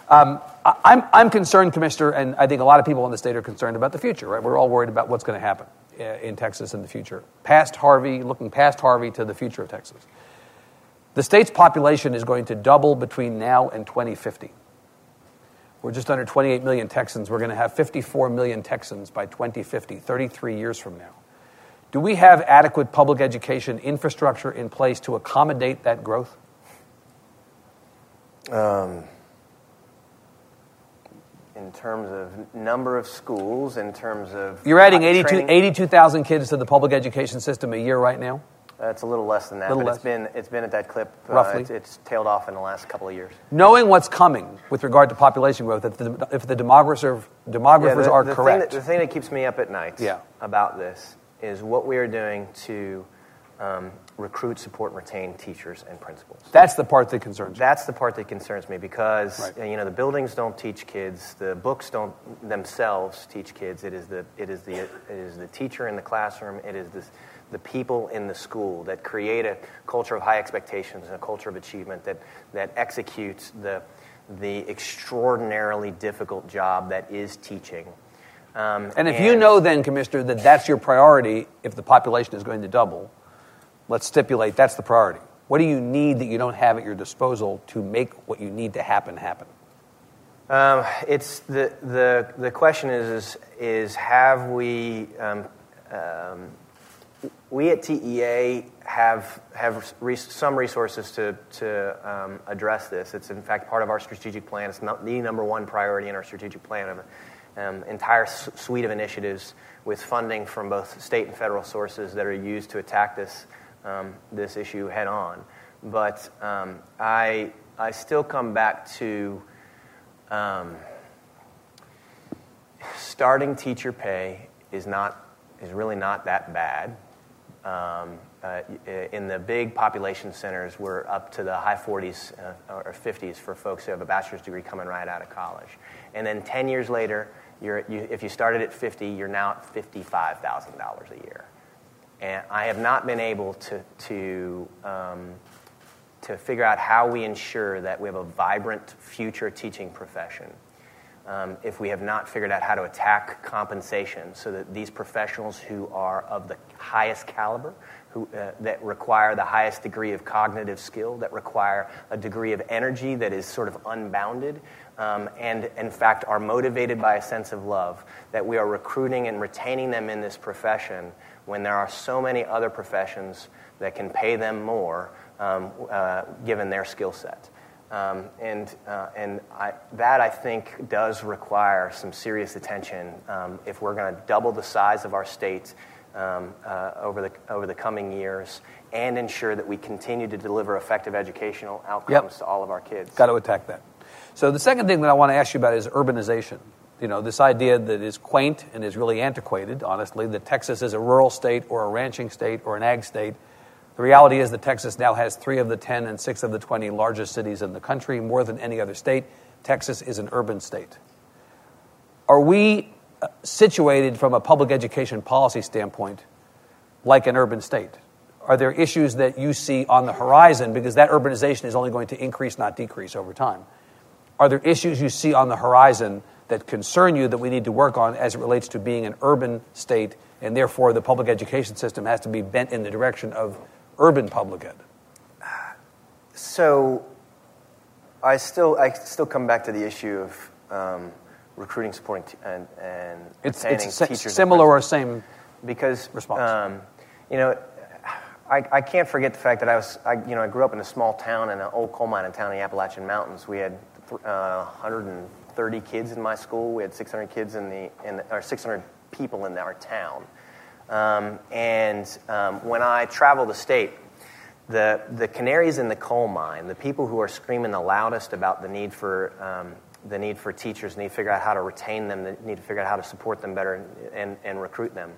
Um, I, I'm, I'm concerned, Commissioner, and I think a lot of people in the state are concerned about the future, right? We're all worried about what's going to happen uh, in Texas in the future. Past Harvey, looking past Harvey to the future of Texas. The state's population is going to double between now and 2050. We're just under 28 million Texans. We're going to have 54 million Texans by 2050, 33 years from now. Do we have adequate public education infrastructure in place to accommodate that growth? Um, In terms of number of schools, in terms of. You're adding uh, 82 training, 82,000 kids to the public education system a year right now? Uh, It's a little less than that, but less. it's been, it's been at that clip. uh, Roughly. it's, it's tailed off in the last couple of years. Knowing what's coming with regard to population growth, if the, if the demographers, demographers the, are the correct, Thing that, the thing that keeps me up at night Yeah. about this is what we are doing to um, recruit, support, and retain teachers and principals. that's the part that concerns you. That's the part that concerns me because Right. uh, you know the buildings don't teach kids, the books don't themselves teach kids. It is the it is the it is the teacher in the classroom. It is this, the people in the school that create a culture of high expectations and a culture of achievement that that executes the the extraordinarily difficult job that is teaching. Um, And if you know then, Commissioner, that that's your priority if the population is going to double, let's stipulate that's the priority. What do you need that you don't have at your disposal to make what you need to happen happen? Um, it's the, the, the question is, is, is have we, um, um, we at TEA have, have some resources to, to um, address this. It's in fact part of our strategic plan. It's not the number one priority in our strategic plan of um, entire s- suite of initiatives with funding from both state and federal sources that are used to attack this, um, this issue head on. But um, I, I still come back to um, starting teacher pay is not is really not that bad. Um, uh, in the big population centers, we're up to the high 40s uh, or 50s for folks who have a bachelor's degree coming right out of college. And then 10 years later, you, if you started at 50, you're now at $55,000 a year. And I have not been able to, to um, to figure out how we ensure that we have a vibrant future teaching profession. Um, if we have not figured out how to attack compensation so that these professionals who are of the highest caliber, who, uh, that require the highest degree of cognitive skill, that require a degree of energy that is sort of unbounded, um, and in fact are motivated by a sense of love, that we are recruiting and retaining them in this profession when there are so many other professions that can pay them more um, uh, given their skill set. Um, and uh, and I, that, I think, does require some serious attention um, if we're going to double the size of our state um, uh, over, the, over the coming years and ensure that we continue to deliver effective educational outcomes to all of our kids. Got to attack that. So the second thing that I want to ask you about is urbanization. You know, this idea that is quaint and is really antiquated, honestly, that Texas is a rural state or a ranching state or an ag state. The reality is that Texas now has three of the 10 and six of the 20 largest cities in the country, more than any other state. Texas is an urban state. Are we uh, situated from a public education policy standpoint like an urban state? Are there issues that you see on the horizon because that urbanization is only going to increase, not decrease over time? Are there issues you see on the horizon that concern you that we need to work on as it relates to being an urban state and therefore the public education system has to be bent in the direction of urban public ed? So, I still I still come back to the issue of um, recruiting, supporting, t- and and It's, it's si- teachers. similar or same. because response. Um, you know, I, I can't forget the fact that I was I, you know I grew up in a small town in an old coal mining town in the Appalachian Mountains. We had uh, 130 kids in my school. We had 600 kids in the in the, or 600 people in our town. Um, and um, when I travel the state, the, the canaries in the coal mine, the people who are screaming the loudest about the need for, um, the need for teachers, need to figure out how to retain them, the need to figure out how to support them better and, and, and recruit them.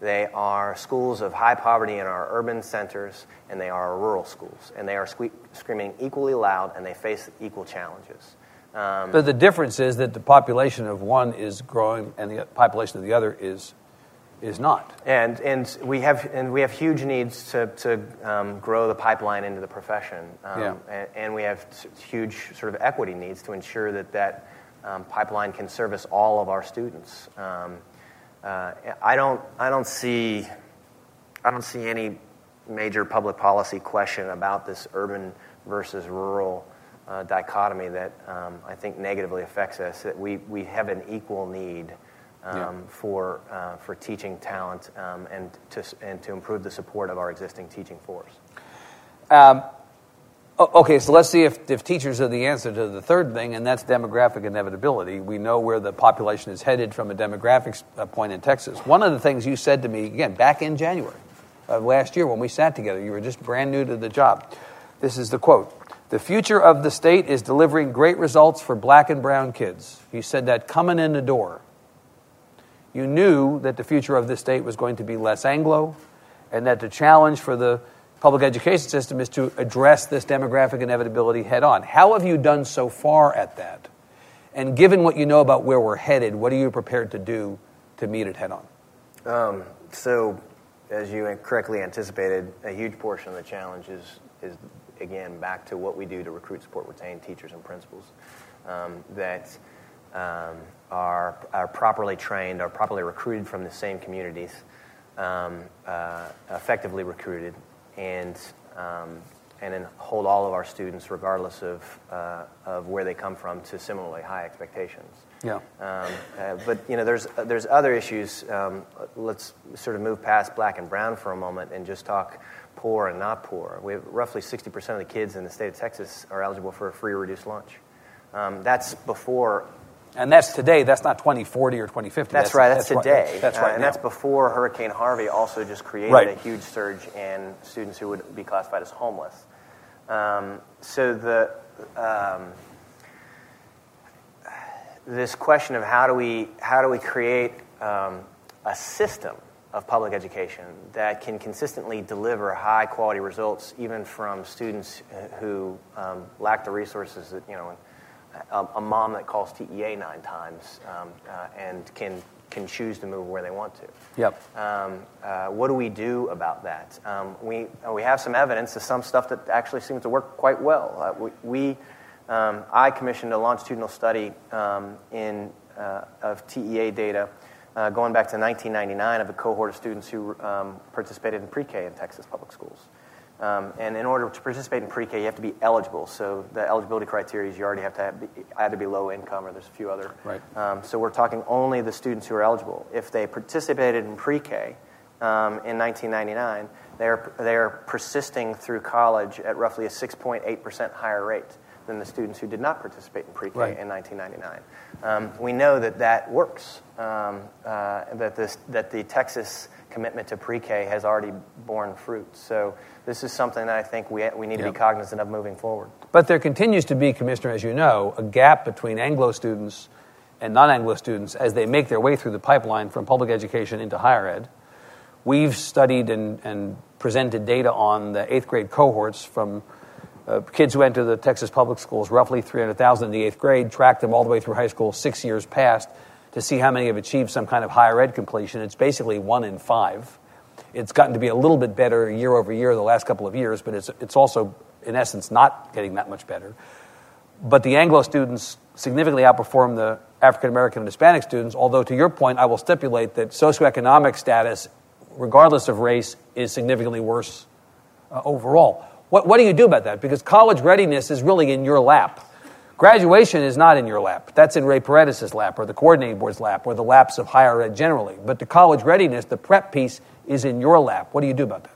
They are schools of high poverty in our urban centers, and they are rural schools. And they are sque- screaming equally loud, and they face equal challenges. Um, but the difference is that the population of one is growing, and the population of the other is is not. And, and, we, have, and we have huge needs to, to um, grow the pipeline into the profession. Um, yeah. and, and, we have huge sort of equity needs to ensure that that um, pipeline can service all of our students. Um, uh, I, don't, I, don't see, I don't see any major public policy question about this urban versus rural uh, dichotomy that um, I think negatively affects us. That we, we have an equal need um, yeah. for, uh, for teaching talent um, and, to, and to improve the support of our existing teaching force. Um, okay, so let's see if, if teachers are the answer to the third thing, and that's demographic inevitability. We know where the population is headed from a demographic uh, point in Texas. One of the things you said to me, again, back in January of last year when we sat together, you were just brand new to the job. This is the quote The future of the state is delivering great results for black and brown kids. You said that coming in the door you knew that the future of this state was going to be less Anglo, and that the challenge for the public education system is to address this demographic inevitability head on. How have you done so far at that? And given what you know about where we're headed, what are you prepared to do to meet it head on? Um, so, as you correctly anticipated, a huge portion of the challenge is, is again, back to what we do to recruit, support, retain teachers and principals. Um, that um, are, are properly trained, are properly recruited from the same communities, um, uh, effectively recruited, and, um, and then hold all of our students, regardless of, uh, of where they come from, to similarly high expectations. Yeah. Um, uh, but you know, there's there's other issues. Um, let's sort of move past black and brown for a moment and just talk poor and not poor. We have roughly 60% of the kids in the state of Texas are eligible for a free or reduced lunch. Um, that's before and that's today. That's not 2040 or 2050. That's, that's right. That's, that's today. Right, that's right. Uh, and that's before Hurricane Harvey also just created right. a huge surge in students who would be classified as homeless. Um, so the um, this question of how do we how do we create um, a system of public education that can consistently deliver high quality results even from students who um, lack the resources that you know a, a mom that calls TEA nine times um, uh, and can can choose to move where they want to. Yep. Um, uh, what do we do about that? Um, we uh, we have some evidence of some stuff that actually seems to work quite well. Uh, we, we um, I commissioned a longitudinal study um, in uh, of TEA data. Uh, going back to 1999, of a cohort of students who um, participated in pre-K in Texas public schools. Um, and in order to participate in pre-K, you have to be eligible. So the eligibility criteria is you already have to have, to be low income, or there's a few other. Right. Um, so we're talking only the students who are eligible. If they participated in pre-K um, in 1999, they're they're persisting through college at roughly a 6.8 percent higher rate than the students who did not participate in pre-K right. in 1999. Um, we know that that works. Um, uh, that this that the Texas commitment to pre-K has already borne fruit. So this is something that I think we, we need to be cognizant of moving forward. But there continues to be, Commissioner, as you know, a gap between Anglo students and non Anglo students as they make their way through the pipeline from public education into higher ed. We've studied and, and presented data on the eighth grade cohorts from uh, kids who enter the Texas public schools, roughly 300,000 in the eighth grade, tracked them all the way through high school six years past to see how many have achieved some kind of higher ed completion. It's basically one in five. It's gotten to be a little bit better year over year the last couple of years, but it's, it's also, in essence, not getting that much better. But the Anglo students significantly outperform the African American and Hispanic students, although, to your point, I will stipulate that socioeconomic status, regardless of race, is significantly worse uh, overall. What, what do you do about that? Because college readiness is really in your lap. Graduation is not in your lap. That's in Ray Paredes' lap, or the coordinating board's lap, or the laps of higher ed generally. But the college readiness, the prep piece, is in your lap. What do you do about that?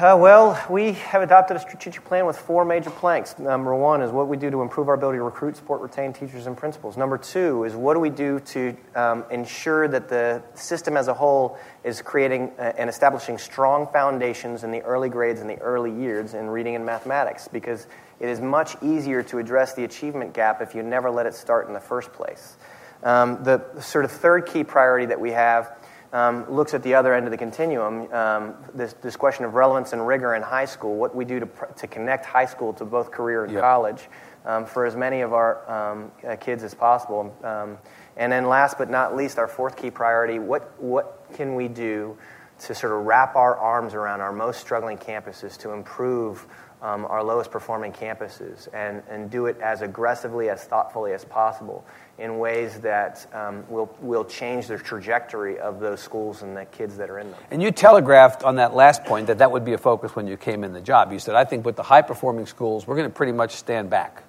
Uh, well, we have adopted a strategic plan with four major planks. Number one is what we do to improve our ability to recruit, support, retain teachers and principals. Number two is what do we do to um, ensure that the system as a whole is creating uh, and establishing strong foundations in the early grades and the early years in reading and mathematics because it is much easier to address the achievement gap if you never let it start in the first place. Um, the sort of third key priority that we have um, looks at the other end of the continuum, um, this, this question of relevance and rigor in high school, what we do to, pr- to connect high school to both career and college um, for as many of our um, uh, kids as possible. Um, and then last but not least, our fourth key priority, what, what can we do to sort of wrap our arms around our most struggling campuses to improve um, our lowest performing campuses and, and do it as aggressively, as thoughtfully as possible in ways that um, will, will change the trajectory of those schools and the kids that are in them. And you telegraphed on that last point that that would be a focus when you came in the job. You said, I think with the high performing schools, we're going to pretty much stand back.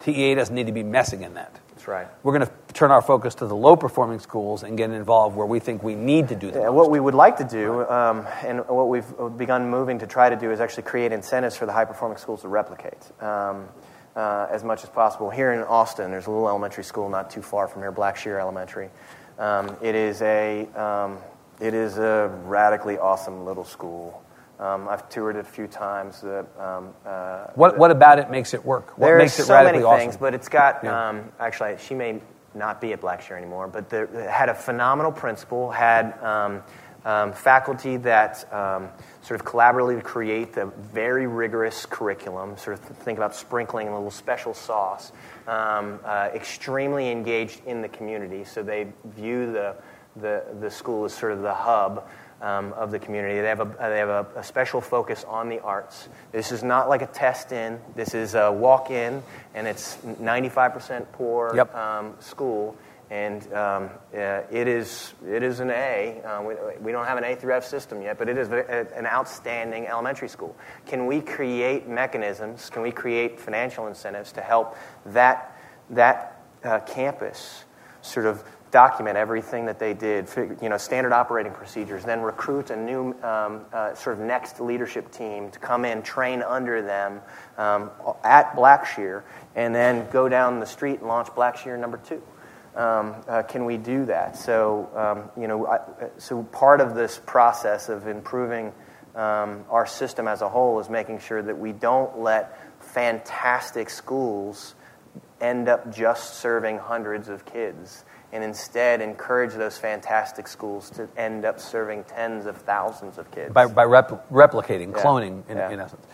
TEA doesn't need to be messing in that. Right. We're going to turn our focus to the low performing schools and get involved where we think we need to do that. Yeah, what we would like to do, um, and what we've begun moving to try to do, is actually create incentives for the high performing schools to replicate um, uh, as much as possible. Here in Austin, there's a little elementary school not too far from here, Blackshear Elementary. Um, it is a um, it is a radically awesome little school. Um, I've toured it a few times. The, um, uh, What, what about it makes it work? What makes it so radically many things, awesome? but it's got Yeah. um, actually she may not be at Blackshear anymore, but the, it had a phenomenal principal, had um, um, faculty that um, sort of collaboratively create the very rigorous curriculum. Sort of think about sprinkling a little special sauce. Um, uh, extremely engaged in the community, so they view the the, the school as sort of the hub um, of the community. They have, a, they have a, a special focus on the arts. This is not like a test in, this is a walk in, and it's 95% poor Yep. um, school. And um, uh, it, is, it is an A. Uh, we, we don't have an A through F system yet, but it is a, an outstanding elementary school. Can we create mechanisms, can we create financial incentives to help that, that uh, campus sort of document everything that they did, you know, standard operating procedures, then recruit a new um, uh, sort of next leadership team to come in, train under them um, at Blackshear, and then go down the street and launch Blackshear number two. Um, uh, can we do that? So, um, you know, I, so part of this process of improving um, our system as a whole is making sure that we don't let fantastic schools end up just serving hundreds of kids and instead encourage those fantastic schools to end up serving tens of thousands of kids. by, by rep, replicating, Yeah. cloning, in, Yeah. in essence.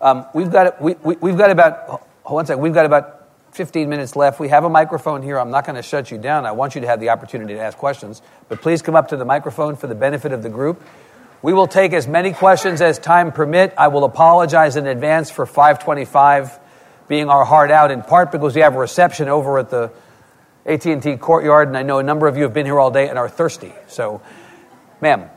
Um, we've got we, we, we've got about hold one second. We've got about 15 minutes left. We have a microphone here. I'm not going to shut you down. I want you to have the opportunity to ask questions, but please come up to the microphone for the benefit of the group. We will take as many questions as time permit. I will apologize in advance for 525 being our hard out, in part because we have a reception over at the AT&T courtyard, and I know a number of you have been here all day and are thirsty. So, ma'am.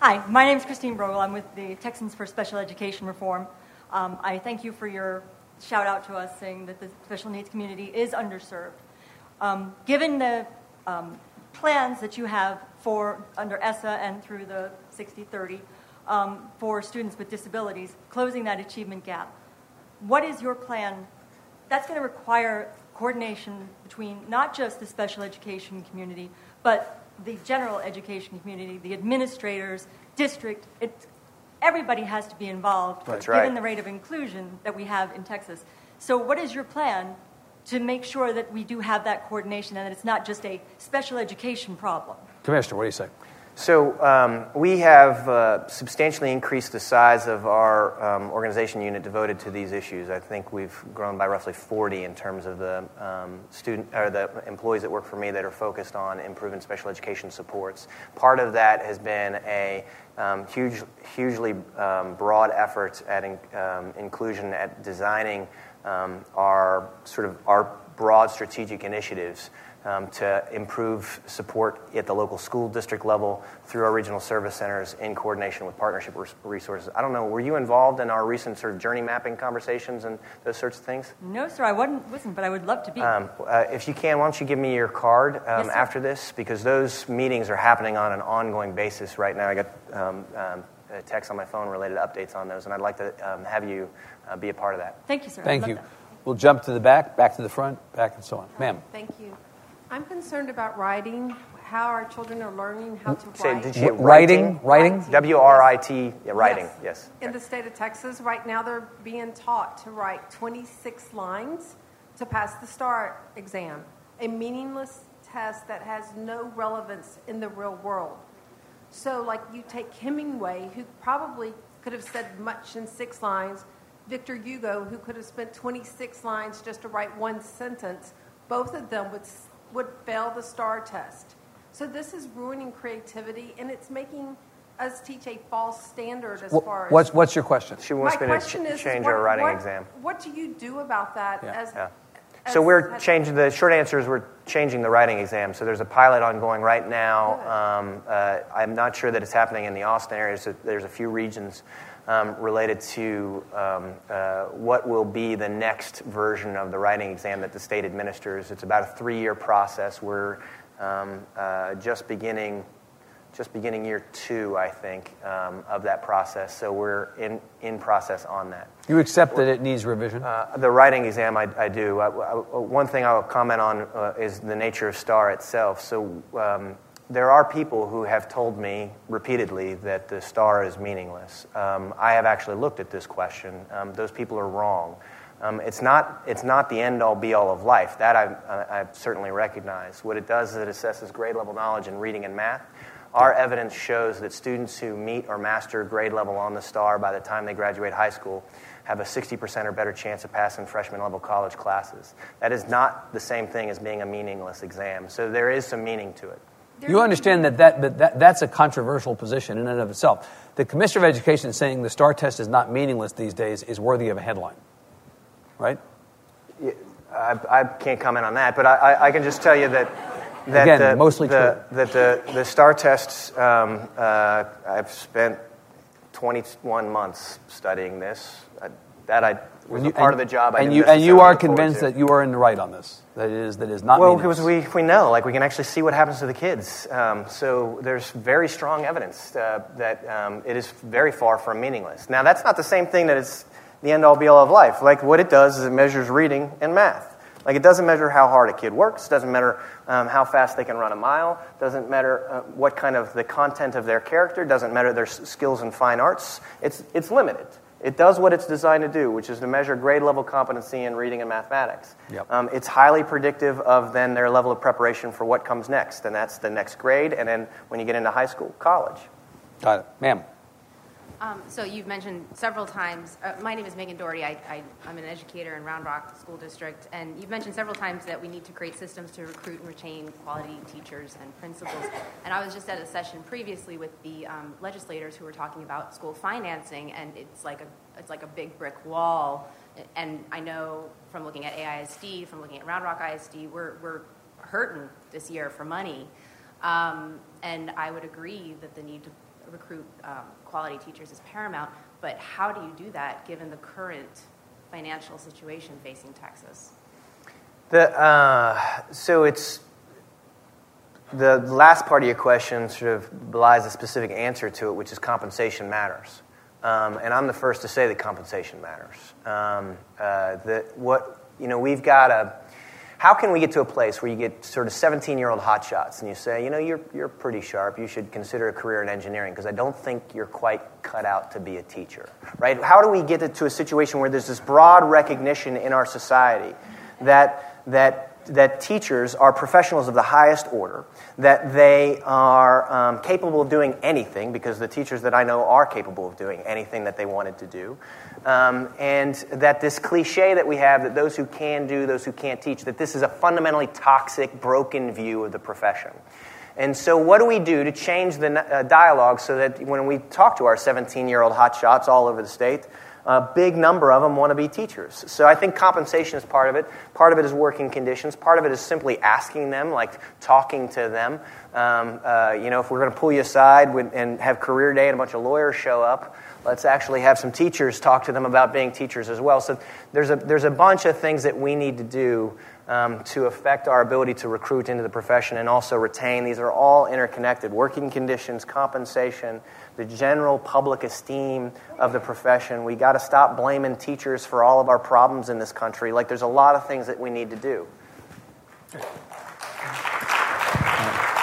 Hi, my name is Christine Brogel. I'm with the Texans for Special Education Reform. Um, I thank you for your shout out to us saying that the special needs community is underserved. Um, given the um, plans that you have for under ESSA and through the 6030 um, for students with disabilities, closing that achievement gap, what is your plan? That's going to require coordination between not just the special education community, but the general education community, the administrators, district. It, everybody has to be involved, That's given right. the rate of inclusion that we have in Texas. So, what is your plan to make sure that we do have that coordination and that it's not just a special education problem? Commissioner, what do you say? So um, we have uh, substantially increased the size of our um, organization unit devoted to these issues. I think we've grown by roughly 40 in terms of the um, student or the employees that work for me that are focused on improving special education supports. Part of that has been a um, huge, hugely um, broad effort at in, um, inclusion, at designing our sort of our broad strategic initiatives um, to improve support at the local school district level through our regional service centers in coordination with partnership res- resources. I don't know, were you involved in our recent sort of journey mapping conversations and those sorts of things? No, sir, I wasn't, wasn't but I would love to be. Um, uh, if you can, why don't you give me your card um, Yes, after this? Because those meetings are happening on an ongoing basis right now. I got um, um, a text on my phone related to updates on those, and I'd like to um, have you uh, be a part of that. Thank you, sir. I'd Thank love you. that. We'll jump to the back, back to the front, back and so on. Ma'am. Thank you. I'm concerned about writing, how our children are learning how to Say, write. did you Writing? Writing? Writing. W R I T, yeah, writing, yes. In the state of Texas, right now they're being taught to write 26 lines to pass the STAAR exam, a meaningless test that has no relevance in the real world. So, like, you take Hemingway, who probably could have said much in six lines, Victor Hugo, who could have spent 26 lines just to write one sentence, both of them would, would fail the STAAR test. So, this is ruining creativity, and it's making us teach a false standard as far as. What's, what's your question? She wants My me to question ch- is, change what, our writing what- exam. What do you do about that Yeah. as, Yeah. as- So we're as- changing, the short answer is we're changing the writing exam. So there's a pilot ongoing right now. Um, uh, I'm not sure that it's happening in the Austin area. So there's a few regions um, related to um, uh, what will be the next version of the writing exam that the state administers. It's about a three-year process. We're um, uh, just beginning just beginning year two, I think, um, of that process. So we're in, in process on that. You accept that it needs revision? Uh, the writing exam, I, I do. I, I, one thing I'll comment on uh, is the nature of STAAR itself. So um, there are people who have told me repeatedly that the STAAR is meaningless. Um, I have actually looked at this question. Um, those people are wrong. Um, it's, not, it's not the end all be all of life. That I, I, I certainly recognize. What it does is it assesses grade level knowledge in reading and math. Our evidence shows that students who meet or master grade level on the STAAR by the time they graduate high school have a 60% or better chance of passing freshman level college classes. That is not the same thing as being a meaningless exam. So there is some meaning to it. You understand that, that, that, that that's a controversial position in and of itself. The Commissioner of Education saying the STAAR test is not meaningless these days is worthy of a headline, right? I, I can't comment on that, but I, I, I can just tell you that. That Again, the, mostly the, That the, the STAAR tests, um, uh, I've spent 21 months studying this. I, that I was you- part of the job. And you, and you are convinced that you are in the right on this. That it is that it is not Well, because we, we know, like we can actually see what happens to the kids. Um, so there's very strong evidence uh, that um, it is very far from meaningless. Now, that's not the same thing that it's the end all be all of life. Like what it does is it measures reading and math. Like it doesn't measure how hard a kid works. Doesn't matter um, how fast they can run a mile. Doesn't matter uh, what kind of the content of their character. Doesn't matter their s- skills in fine arts. It's it's limited. It does what it's designed to do, which is to measure grade level competency in reading and mathematics. Yep. Um, it's highly predictive of then their level of preparation for what comes next, and that's the next grade, and then when you get into high school, college. Got it. Ma'am. Um, so you've mentioned several times. Uh, my name is Megan Doherty. I, I'm an educator in Round Rock School District, and you've mentioned several times that we need to create systems to recruit and retain quality teachers and principals. And I was just at a session previously with the um, legislators who were talking about school financing, and it's like a it's like a big brick wall. And I know from looking at AISD, from looking at Round Rock ISD, we're we're hurting this year for money. Um, and I would agree that the need to recruit um, quality teachers is paramount, but how do you do that given the current financial situation facing Texas? The, uh, so it's the last part of your question sort of belies a specific answer to it, which is compensation matters. Um, and I'm the first to say that compensation matters. Um, uh, that what you know, we've got a. How can we get to a place where you get sort of 17 year old hotshots and you say, you know, you're, you're pretty sharp, you should consider a career in engineering because I don't think you're quite cut out to be a teacher, right? How do we get it to a situation where there's this broad recognition in our society that, that that teachers are professionals of the highest order, that they are um, capable of doing anything, because the teachers that I know are capable of doing anything that they wanted to do, um, and that this cliche that we have that those who can do, those who can't teach, that this is a fundamentally toxic, broken view of the profession. And so, what do we do to change the uh, dialogue so that when we talk to our 17 year old hotshots all over the state, a big number of them want to be teachers. So I think compensation is part of it. Part of it is working conditions. Part of it is simply asking them, like talking to them. Um, uh, you know, if we're going to pull you aside and have career day and a bunch of lawyers show up, let's actually have some teachers talk to them about being teachers as well. So there's a, there's a bunch of things that we need to do um, to affect our ability to recruit into the profession and also retain. These are all interconnected working conditions, compensation, the general public esteem of the profession. We got to stop blaming teachers for all of our problems in this country. Like, there's a lot of things that we need to do.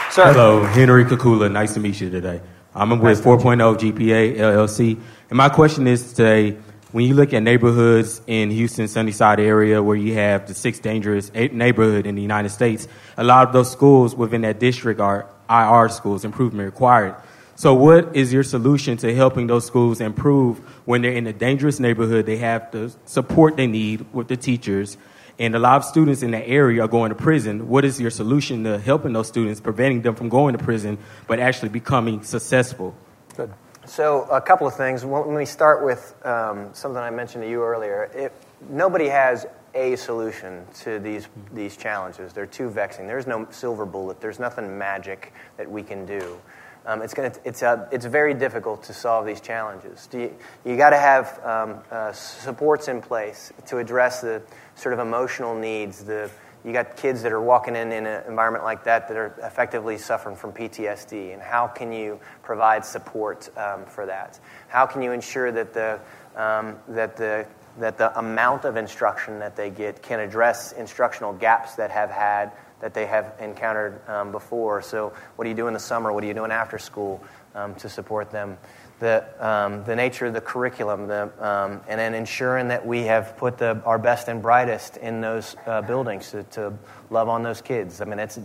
Sir. Hello, Henry Kakula. Nice to meet you today. I'm with 4.0 GPA LLC. And my question is today when you look at neighborhoods in Houston, Sunnyside area where you have the sixth dangerous neighborhood in the United States, a lot of those schools within that district are IR schools, improvement required. So, what is your solution to helping those schools improve when they're in a dangerous neighborhood? They have the support they need with the teachers, and a lot of students in that area are going to prison. What is your solution to helping those students, preventing them from going to prison, but actually becoming successful? Good. So, a couple of things. Let me start with um, something I mentioned to you earlier, nobody has a solution to these, these challenges. They're too vexing. There's no silver bullet, there's nothing magic that we can do. Um, it's, gonna, it's, uh, it's very difficult to solve these challenges. You, you got to have um, uh, supports in place to address the sort of emotional needs. The, you got kids that are walking in in an environment like that that are effectively suffering from PTSD. And how can you provide support um, for that? How can you ensure that the, um, that the that the amount of instruction that they get can address instructional gaps that have had that they have encountered um, before. So, what do you do in the summer? What are you doing after school um, to support them? The, um, the nature of the curriculum, the, um, and then ensuring that we have put the, our best and brightest in those uh, buildings to, to, love on those kids. I mean, it's,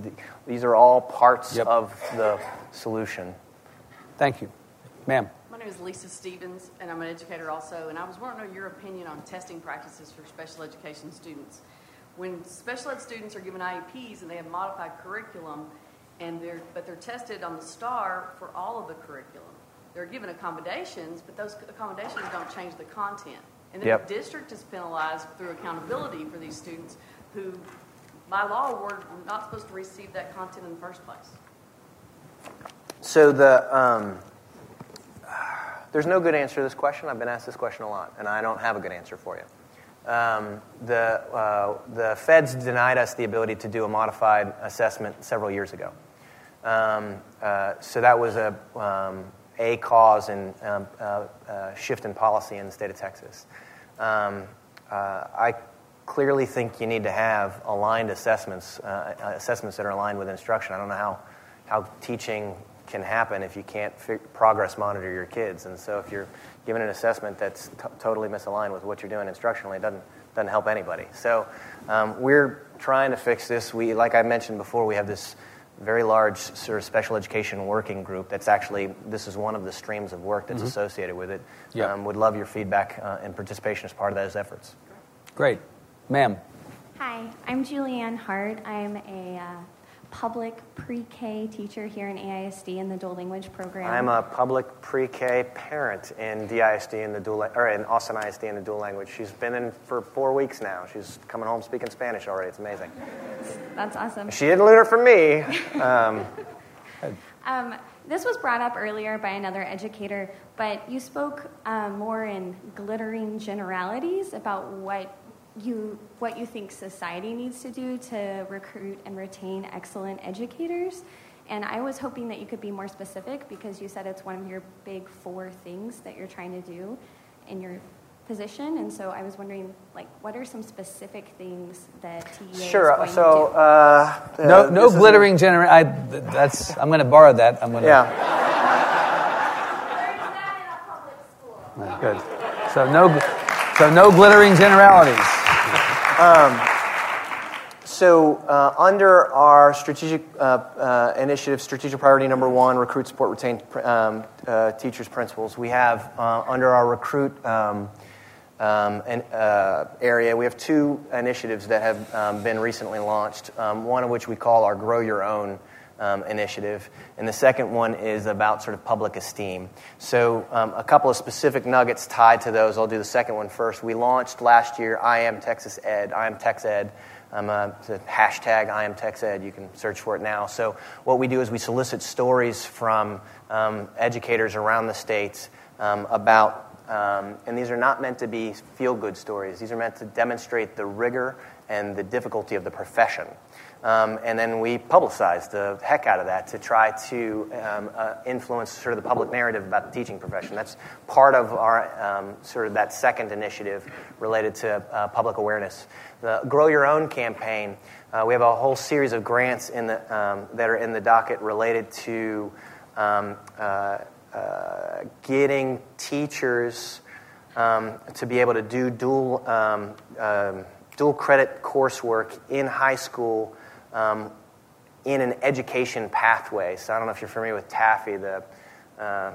these are all parts yep. of the solution. Thank you. Ma'am My name is Lisa Stevens, and I'm an educator also. And I was wanting to know your opinion on testing practices for special education students. When special ed students are given IEPs and they have modified curriculum, and they're but they're tested on the STAAR for all of the curriculum. They're given accommodations, but those accommodations don't change the content. And then yep. the district is penalized through accountability for these students who, by law, were not supposed to receive that content in the first place. So the um, there's no good answer to this question. I've been asked this question a lot, and I don't have a good answer for you. Um, the, uh, the feds denied us the ability to do a modified assessment several years ago. Um, uh, so that was a, um, a cause and um, uh, uh, shift in policy in the state of Texas. Um, uh, I clearly think you need to have aligned assessments, uh, assessments that are aligned with instruction. I don't know how, how teaching can happen if you can't progress monitor your kids. And so if you're given an assessment that's t- totally misaligned with what you're doing instructionally, it doesn't, doesn't help anybody. So um, we're trying to fix this. We, like I mentioned before, we have this very large sort of special education working group that's actually, this is one of the streams of work that's mm-hmm. associated with it. Yep. Um, would love your feedback uh, and participation as part of those efforts. Great. Ma'am. Hi, I'm Julianne Hart. I'm a uh, public pre-K teacher here in AISD in the dual language program. I'm a public pre-K parent in DISD in the dual or in Austin ISD in the dual language. She's been in for four weeks now. She's coming home speaking Spanish already. It's amazing. That's awesome. She didn't learn it from me. Um, um, this was brought up earlier by another educator, but you spoke um, more in glittering generalities about what you what you think society needs to do to recruit and retain excellent educators. And I was hoping that you could be more specific because you said it's one of your big four things that you're trying to do in your position. And so I was wondering, like, what are some specific things that TEA sure. is going so, to do? Uh, no, no glittering gener. I, that's. I'm going to borrow that. I'm going to. Yeah. Good. So no, so no glittering generalities. Um, so, uh, under our strategic uh, uh, initiative, strategic priority number one, recruit, support, retain um, uh, teachers, principals, we have uh, under our recruit um, um an, uh, area, we have two initiatives that have um, been recently launched. Um, one of which we call our Grow Your Own um, initiative. And the second one is about sort of public esteem. So, um, a couple of specific nuggets tied to those. I'll do the second one first. We launched last year I Am Texas Ed, I Am Tex Ed. Um, uh, the hashtag I am Tex Ed. You can search for it now. So, what we do is we solicit stories from um, educators around the states um, about um, and these are not meant to be feel good stories. These are meant to demonstrate the rigor and the difficulty of the profession. Um, and then we publicized the heck out of that to try to um, uh, influence sort of the public narrative about the teaching profession. That's part of our um, sort of that second initiative related to uh, public awareness. The Grow Your Own campaign, uh, we have a whole series of grants in the, um, that are in the docket related to um, uh, uh, getting teachers um, to be able to do dual, dual credit coursework in high school um, in an education pathway. So I don't know if you're familiar with TAFE, the uh,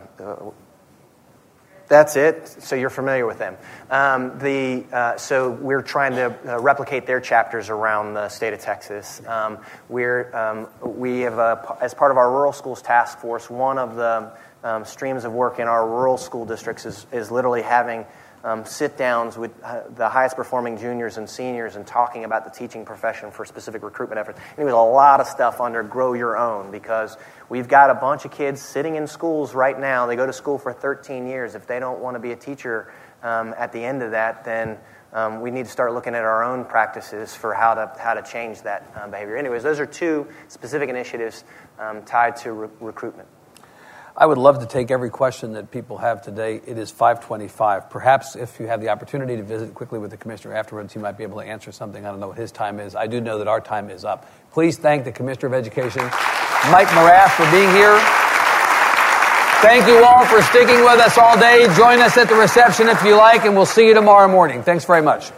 that's it. So you're familiar with them. Um, the, uh, so we're trying to uh, replicate their chapters around the state of Texas. Um, we're, um, we have, a, as part of our rural schools task force, one of the um, streams of work in our rural school districts is, is literally having um, sit downs with uh, the highest performing juniors and seniors and talking about the teaching profession for specific recruitment efforts. And was a lot of stuff under Grow Your Own because we've got a bunch of kids sitting in schools right now. They go to school for 13 years. If they don't want to be a teacher um, at the end of that, then um, we need to start looking at our own practices for how to, how to change that uh, behavior. Anyways, those are two specific initiatives um, tied to re- recruitment. I would love to take every question that people have today. It is 525. Perhaps if you have the opportunity to visit quickly with the commissioner afterwards, he might be able to answer something. I don't know what his time is. I do know that our time is up. Please thank the Commissioner of Education, Mike Morath, for being here. Thank you all for sticking with us all day. Join us at the reception if you like, and we'll see you tomorrow morning. Thanks very much.